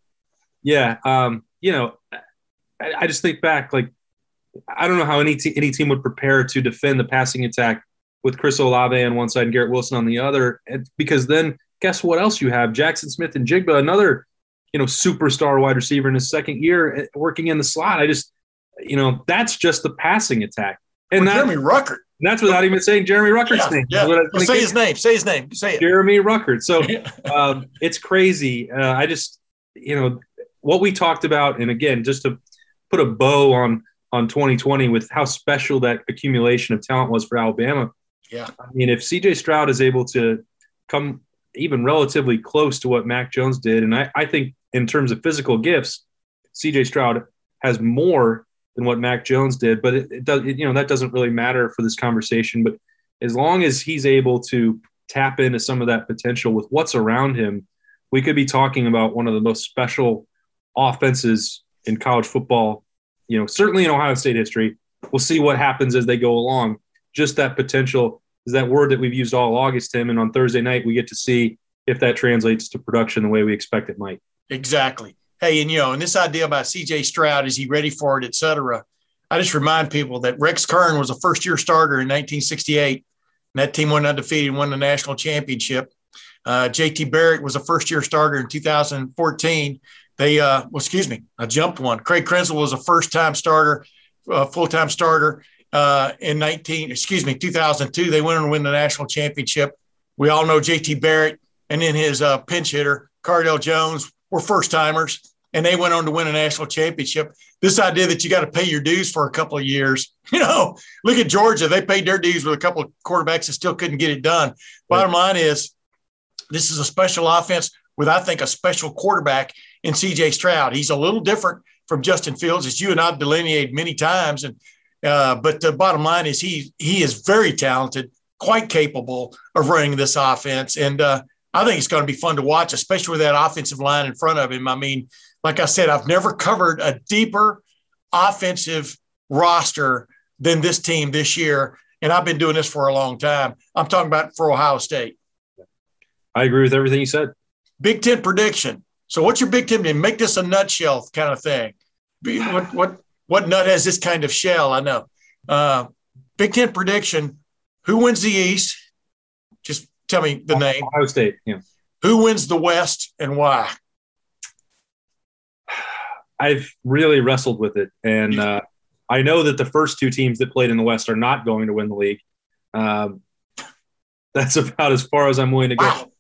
you. yeah, um, you know, I, I, just think back like I don't know how any te- any team would prepare to defend the passing attack with Chris Olave on one side and Garrett Wilson on the other. Because then guess what else you have? Jaxon Smith-Njigba, another, you know, superstar wide receiver in his second year eh, working in the slot. I just, you know, that's just the passing attack. And that, Jeremy Ruckert. that's without even saying Jeremy Ruckert's yeah, name. Yeah. Well, say his name. Say his name. Say it. Jeremy Ruckert. So um, it's crazy. Uh, I just, you know, what we talked about, and again, just to put a bow on on 2020 with how special that accumulation of talent was for Alabama. Yeah. I mean, if CJ Stroud is able to come even relatively close to what Mac Jones did, and I, I think in terms of physical gifts, CJ Stroud has more than what Mac Jones did, but it, it does, it, you know, that doesn't really matter for this conversation. But as long as he's able to tap into some of that potential with what's around him, we could be talking about one of the most special offenses in college football, you know, certainly in Ohio State history. We'll see what happens as they go along. Just that potential is that word that we've used all August, Tim. And on Thursday night, we get to see if that translates to production the way we expect it might. Exactly. Hey, and you know, and this idea about CJ Stroud, is he ready for it, et cetera? I just remind people that Rex Kern was a first year starter in 1968. And that team went undefeated and won the national championship. Uh, JT Barrett was a first year starter in 2014. They, uh, well, excuse me, I jumped one. Craig Krenzel was a first time starter, uh, full time starter uh, in 19, excuse me, 2002. They went on to win the national championship. We all know JT Barrett and then his uh, pinch hitter, Cardale Jones, were first timers and they went on to win a national championship. This idea that you got to pay your dues for a couple of years, you know, look at Georgia. They paid their dues with a couple of quarterbacks that still couldn't get it done. Bottom line is, this is a special offense with, I think, a special quarterback in CJ Stroud. He's a little different from Justin Fields, as you and I've delineated many times. And uh, but the bottom line is he he is very talented, quite capable of running this offense, and uh, I think it's going to be fun to watch, especially with that offensive line in front of him. I mean, like I said, I've never covered a deeper offensive roster than this team this year, and I've been doing this for a long time. I'm talking about for Ohio State. I agree with everything you said. Big Ten prediction. So, what's your Big Ten? Make this a nutshell kind of thing. What what what nut has this kind of shell? I know. Uh, Big Ten prediction. Who wins the East? Just tell me the name. Ohio State. Yeah. Who wins the West and why? I've really wrestled with it, and uh, I know that the first two teams that played in the West are not going to win the league. Um, that's about as far as I'm willing to go. Wow.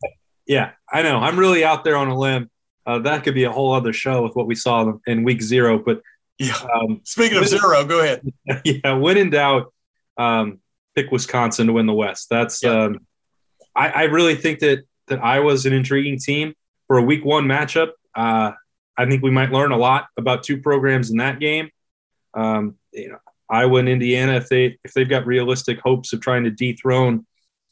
Yeah, I know. I'm really out there on a limb. Uh, that could be a whole other show with what we saw in week zero. But yeah, um, speaking of zero, go ahead. Yeah, when in doubt, um, pick Wisconsin to win the West. That's yeah. um, I, I, really think that that Iowa's an intriguing team for a week one matchup. Uh, I think we might learn a lot about two programs in that game. Um, you know, Iowa and Indiana, if they if they've got realistic hopes of trying to dethrone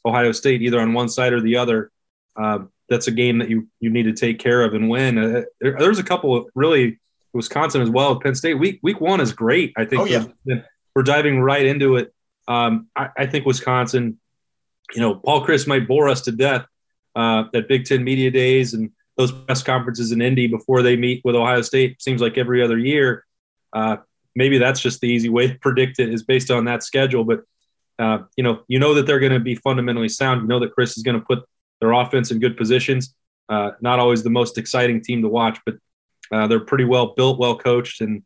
Ohio State either on one side or the other, uh, that's a game that you you need to take care of and win. Uh, there, there's a couple of really Wisconsin as well. Penn State week week one is great. I think oh, yeah. we're, we're, diving right into it. Um, I, I, think Wisconsin. You know, Paul Chryst might bore us to death uh, at Big Ten media days and those press conferences in Indy before they meet with Ohio State. Seems like every other year. Uh, maybe that's just the easy way to predict it is based on that schedule. But uh, you know, you know that they're going to be fundamentally sound. You know that Chryst is going to put their offense in good positions. Uh, not always the most exciting team to watch, but uh, they're pretty well built, well coached, and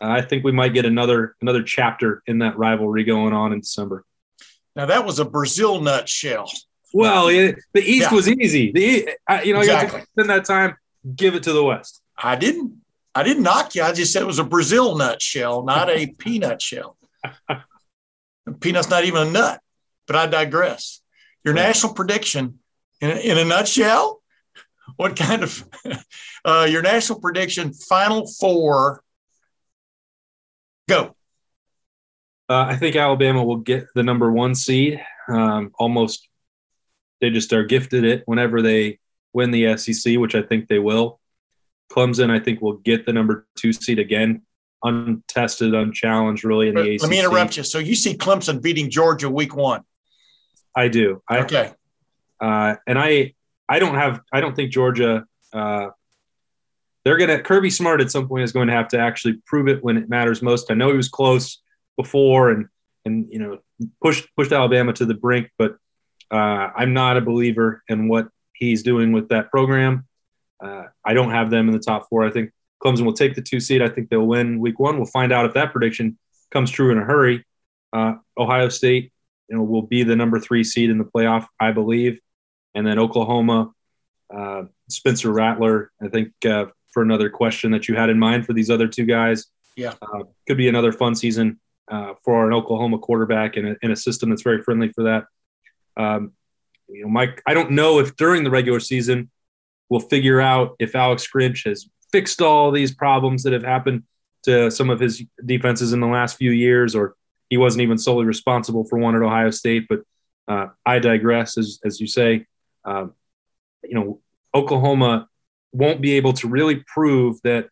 I think we might get another another chapter in that rivalry going on in December. Now that was a Brazil nutshell. Well, it, the East yeah. was easy. The you know exactly. you spend that time, give it to the West. I didn't. I didn't knock you. I just said it was a Brazil nutshell, not a peanut shell. Peanut's not even a nut, but I digress. Your national prediction in a, in a nutshell, what kind of uh, your national prediction? Final four. Go. Uh, I think Alabama will get the number one seed. Um, almost, they just are gifted it whenever they win the SEC, which I think they will. Clemson, I think, will get the number two seed again, untested, unchallenged, really in the ACC. Let me interrupt you. So you see Clemson beating Georgia week one? I do. I, okay. Uh, and I I don't have I don't think Georgia uh, they're gonna Kirby Smart at some point is going to have to actually prove it when it matters most. I know he was close before and and you know pushed pushed Alabama to the brink, but uh, I'm not a believer in what he's doing with that program. Uh, I don't have them in the top four. I think Clemson will take the two seed. I think they'll win week one. We'll find out if that prediction comes true in a hurry. Uh, Ohio State, you know, will be the number three seed in the playoff, I believe and then Oklahoma, uh, Spencer Rattler. I think uh, for another question that you had in mind for these other two guys. Yeah, uh, could be another fun season uh, for an Oklahoma quarterback in a, in a system that's very friendly for that. Um, you know, Mike, I don't know if during the regular season we'll figure out if Alex Grinch has fixed all these problems that have happened to some of his defenses in the last few years, or he wasn't even solely responsible for one at Ohio State. But uh, I digress, as, as you say. Uh, you know, Oklahoma won't be able to really prove that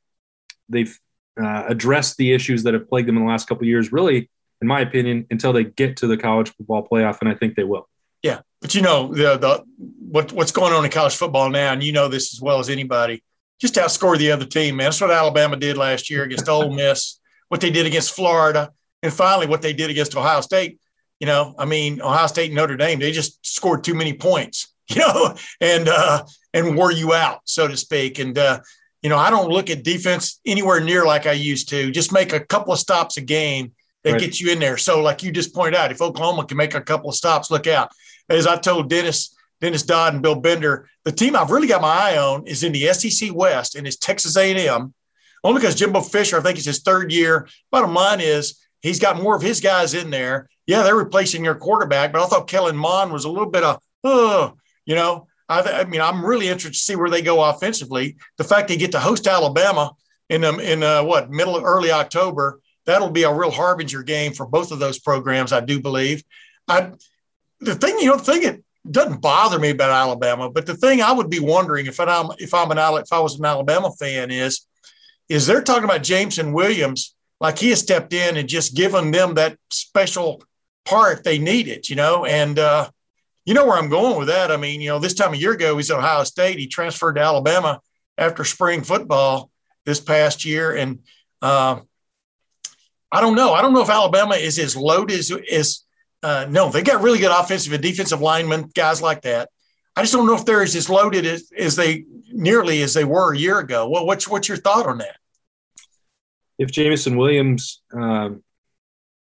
they've uh, addressed the issues that have plagued them in the last couple years, really, in my opinion, until they get to the college football playoff, and I think they will. Yeah, but you know the the what what's going on in college football now, and you know this as well as anybody. Just outscore the other team, man. That's what Alabama did last year against Ole Miss. What they did against Florida, and finally what they did against Ohio State. You know, I mean, Ohio State and Notre Dame, they just scored too many points. You know, and uh, and wore you out, so to speak. And uh, you know, I don't look at defense anywhere near like I used to. Just make a couple of stops a game that right. gets you in there. So, like you just pointed out, if Oklahoma can make a couple of stops, look out. As I told Dennis, Dennis Dodd and Bill Bender, the team I've really got my eye on is in the SEC West and it's Texas A&M. Only because Jimbo Fisher, I think it's his third year. Bottom line is he's got more of his guys in there. Yeah, they're replacing their quarterback, but I thought Kellen Mond was a little bit of, oh, you know, I, I, mean, I'm really interested to see where they go offensively. The fact they get to host Alabama in um, in uh, what middle of early October, that'll be a real harbinger game for both of those programs. I do believe. I the thing you know the thing it doesn't bother me about Alabama, but the thing I would be wondering if I'm if I'm an if I was an Alabama fan is is they're talking about Jameson Williams like he has stepped in and just given them that special part they needed, you know, and uh, you know where I'm going with that. I mean, you know, this time a year ago, he's at Ohio State. He transferred to Alabama after spring football this past year. And uh, I don't know. I don't know if Alabama is as loaded as, as uh, no, they got really good offensive and defensive linemen, guys like that. I just don't know if they're as loaded as, as they nearly as they were a year ago. Well, what's what's your thought on that? If Jameson Williams um,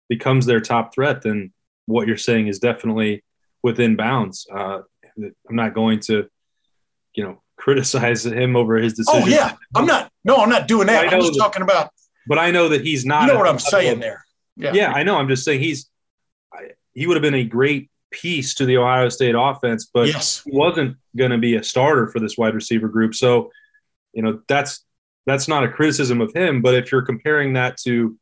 becomes their top threat, then what you're saying is definitely within bounds. Uh, I'm not going to, you know, criticize him over his decision. Oh yeah, I'm not. No, I'm not doing that. I'm just that, talking about. But I know that he's not. You know what I'm saying there. Yeah. Yeah, I know. I'm just saying he's. He would have been a great piece to the Ohio State offense, but yes. he wasn't going to be a starter for this wide receiver group. So, you know, that's that's not a criticism of him. But if you're comparing that to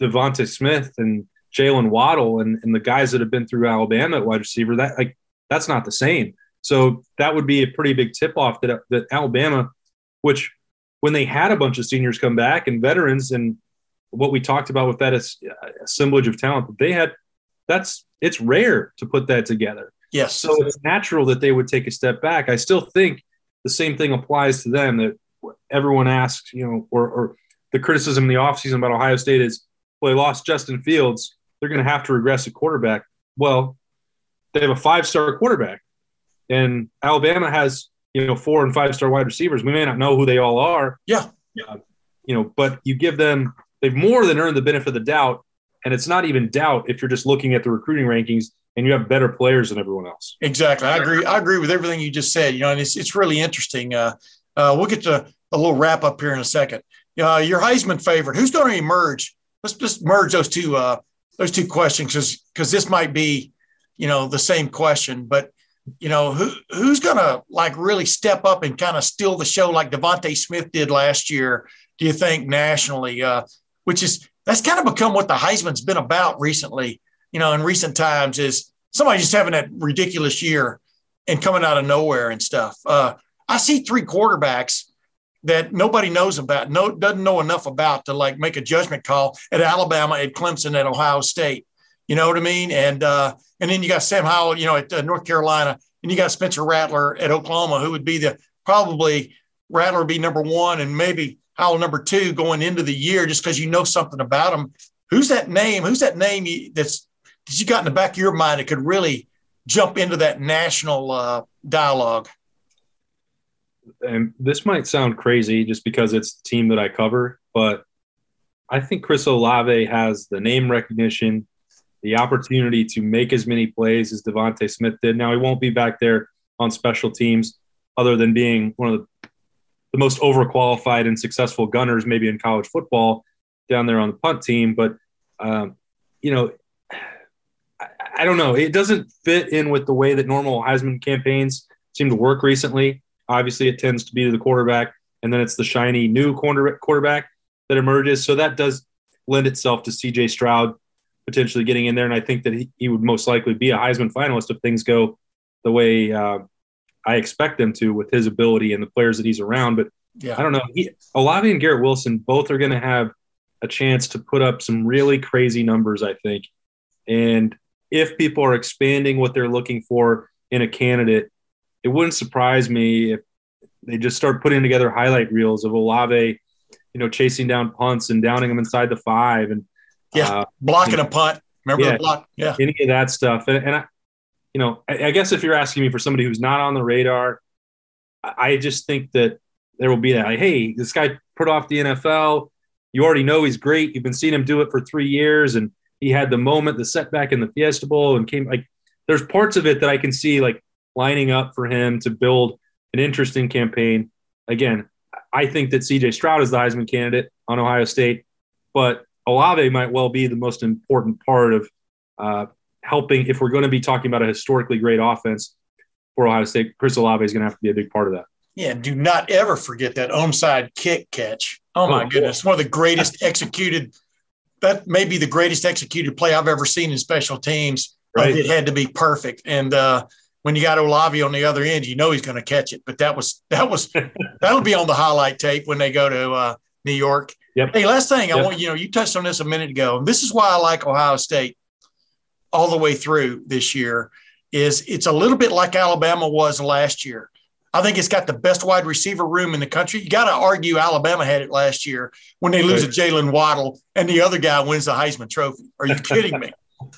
DeVonta Smith and Jaylen Waddle and, and the guys that have been through Alabama at wide receiver, that like that's not the same. So that would be a pretty big tip off that that Alabama, which when they had a bunch of seniors come back and veterans and what we talked about with that uh, assemblage of talent that they had, that's it's rare to put that together. Yes. So it's natural that they would take a step back. I still think the same thing applies to them that everyone asks, you know, or, or the criticism in the offseason about Ohio State is, well, they lost Justin Fields they're going to have to regress a quarterback. Well, they have a five star quarterback, and Alabama has you know four and five star wide receivers. We may not know who they all are. Yeah, uh, you know, but you give them they've more than earned the benefit of the doubt, and it's not even doubt if you're just looking at the recruiting rankings and you have better players than everyone else. Exactly, I agree. I agree with everything you just said. You know, and it's it's really interesting. Uh, uh, we'll get to a little wrap up here in a second. Uh, your Heisman favorite, who's going to emerge? Let's just merge those two uh, those two questions because because this might be you know the same question but you know who who's gonna like really step up and kind of steal the show like DeVonta Smith did last year do you think nationally uh, which is that's kind of become what the Heisman's been about recently you know in recent times is somebody just having that ridiculous year and coming out of nowhere and stuff. Uh, I see three quarterbacks that nobody knows about, no doesn't know enough about to like make a judgment call at Alabama, at Clemson, at Ohio State. You know what I mean? And uh, and then you got Sam Howell, you know, at uh, North Carolina, and you got Spencer Rattler at Oklahoma, who would be the probably Rattler would be number one, and maybe Howell number two going into the year, just because you know something about him. Who's that name? Who's that name you, that's that you got in the back of your mind that could really jump into that national uh, dialogue? And this might sound crazy just because it's the team that I cover, but I think Chris Olave has the name recognition, the opportunity to make as many plays as DeVonta Smith did. Now he won't be back there on special teams, other than being one of the, the most overqualified and successful gunners, maybe in college football, down there on the punt team. But um, you know, I, I don't know. It doesn't fit in with the way that normal Heisman campaigns seem to work recently. Obviously, it tends to be to the quarterback, and then it's the shiny new corner quarterback that emerges. So that does lend itself to CJ Stroud potentially getting in there. And I think that he, he would most likely be a Heisman finalist if things go the way uh, I expect them to with his ability and the players that he's around. But yeah. I don't know. He, Olave and Garrett Wilson both are going to have a chance to put up some really crazy numbers, I think. And if people are expanding what they're looking for in a candidate, it wouldn't surprise me if they just start putting together highlight reels of Olave, you know, chasing down punts and downing them inside the five and yeah, uh, blocking a punt. Remember yeah, the block? Yeah, any of that stuff. And, and I, you know, I, I, guess if you're asking me for somebody who's not on the radar, I just think that there will be that. Like, hey, this guy put off the NFL. You already know he's great. You've been seeing him do it for three years, and he had the moment, the setback in the Fiesta Bowl, and came like. There's parts of it that I can see like lining up for him to build an interesting campaign. Again, I think that CJ Stroud is the Heisman candidate on Ohio State, but Olave might well be the most important part of uh, helping. If we're going to be talking about a historically great offense for Ohio State, Chris Olave is going to have to be a big part of that. Yeah, do not ever forget that onside kick catch. Oh my oh, goodness, one of the greatest executed. That may be the greatest executed play I've ever seen in special teams. Right. It had to be perfect, and uh, when you got Olave on the other end, you know he's going to catch it. But that was that was that'll be on the highlight tape when they go to uh, New York. Yep. Hey, last thing yep. I want you know you touched on this a minute ago. and This is why I like Ohio State all the way through this year. Is it's a little bit like Alabama was last year. I think it's got the best wide receiver room in the country. You got to argue Alabama had it last year when they lose a Jaylen Waddle and the other guy wins the Heisman Trophy. Are you kidding me?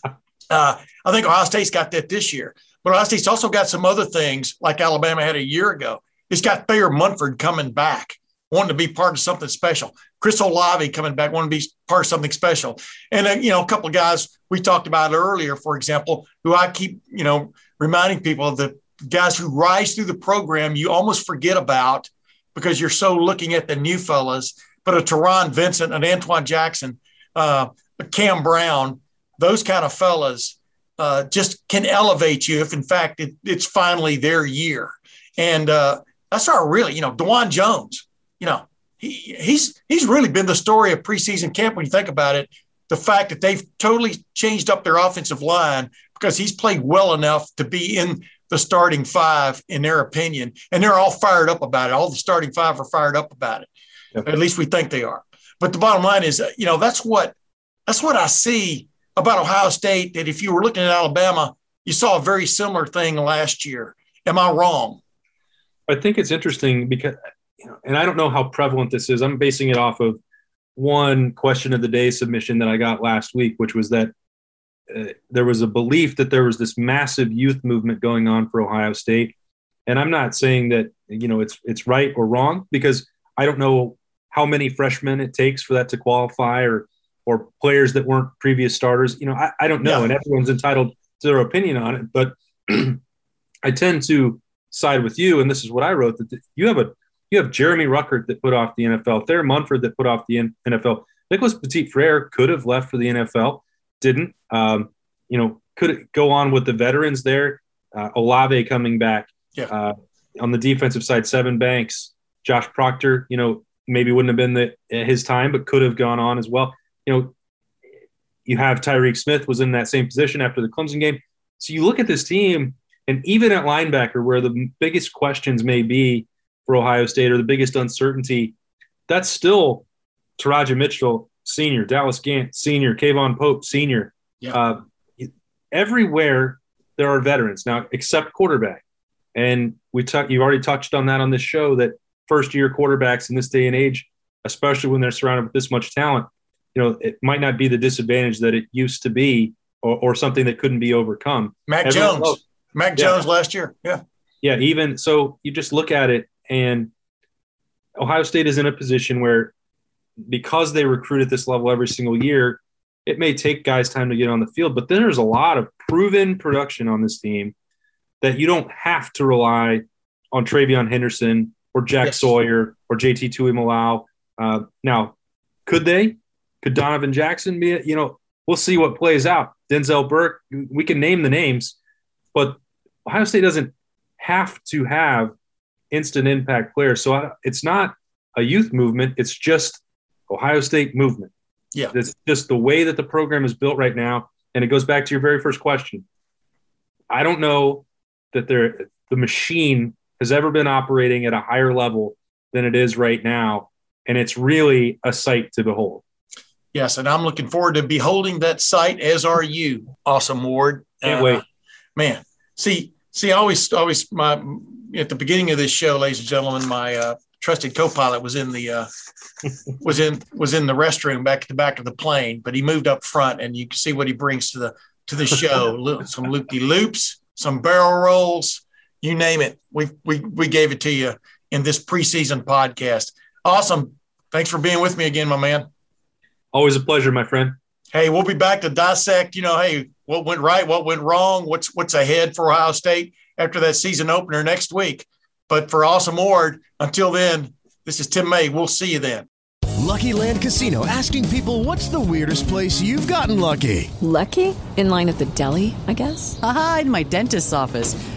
Uh, I think Ohio State's got that this year. But Ohio State's also got some other things like Alabama had a year ago. It's got Thayer Munford coming back, wanting to be part of something special. Chris Olave coming back, wanting to be part of something special. And, uh, you know, a couple of guys we talked about earlier, for example, who I keep, you know, reminding people of the guys who rise through the program you almost forget about because you're so looking at the new fellas. But a Taron Vincent, an Antwuan Jackson, uh, Cam Brown, those kind of fellas uh, just can elevate you if, in fact, it, it's finally their year. And uh, that's our really, you know, Dawand Jones, you know, he, he's he's really been the story of preseason camp when you think about it. The fact that they've totally changed up their offensive line because he's played well enough to be in the starting five, in their opinion, and they're all fired up about it. All the starting five are fired up about it. Yep. At least we think they are. But the bottom line is, you know, that's what that's what I see about Ohio State that if you were looking at Alabama, you saw a very similar thing last year. Am I wrong? I think it's interesting because, you know, and I don't know how prevalent this is. I'm basing it off of one question of the day submission that I got last week, which was that uh, there was a belief that there was this massive youth movement going on for Ohio State. And I'm not saying that, you know, it's it's right or wrong because I don't know how many freshmen it takes for that to qualify or or players that weren't previous starters. You know, I, I don't know, yeah. and everyone's entitled to their opinion on it. But I tend to side with you, and this is what I wrote: that you have a you have Jeremy Ruckert that put off the NFL, Thayer Munford that put off the NFL. Nicholas Petit Frere could have left for the NFL, didn't. Um, you know, could go on with the veterans there. Uh, Olave coming back. Yeah. Uh, on the defensive side, Sevyn Banks, Josh Proctor. You know, maybe wouldn't have been the, his time, but could have gone on as well you know, you have Tyreke Smith was in that same position after the Clemson game. So you look at this team, and even at linebacker, where the biggest questions may be for Ohio State or the biggest uncertainty, that's still Teradja Mitchell, senior, Dallas Gant, senior, K'Vaughan Pope, senior. Yeah. Uh, everywhere there are veterans now, except quarterback. And we talk, you've already touched on that on this show that first year quarterbacks in this day and age, especially when they're surrounded with this much talent, you know, it might not be the disadvantage that it used to be or, or something that couldn't be overcome. Mac Everyone, Jones, oh, Mac yeah. Jones last year. Yeah. Yeah. Even so, you just look at it and Ohio State is in a position where because they recruit at this level every single year, it may take guys time to get on the field, but then there's a lot of proven production on this team that you don't have to rely on TreVeyon Henderson or Jack yes. Sawyer or JT Tuimoloau. Uh, now, could they? Could Donovan Jackson be it? You know, we'll see what plays out. Denzel Burke, we can name the names, but Ohio State doesn't have to have instant impact players. So it's not a youth movement, it's just Ohio State movement. Yeah. It's just the way that the program is built right now. And it goes back to your very first question. I don't know that there the machine has ever been operating at a higher level than it is right now. And it's really a sight to behold. Yes, and I'm looking forward to beholding that sight, as are you. Austin, Ward. Can't uh, wait. Man, see, see, always, always, my at the beginning of this show, ladies and gentlemen, my uh, trusted co-pilot was in the uh, was in was in the restroom back at the back of the plane, but he moved up front, and you can see what he brings to the to the show. some loopy loops, some barrel rolls, you name it. We we we gave it to you in this preseason podcast. Awesome. Thanks for being with me again, my man. Always a pleasure, my friend. Hey, we'll be back to dissect, you know, hey, what went right, what went wrong, what's what's ahead for Ohio State after that season opener next week. But for Austin Ward, until then, this is Tim May. We'll see you then. Lucky Land Casino asking people what's the weirdest place you've gotten lucky? Lucky? In line at the deli, I guess? Aha, in my dentist's office.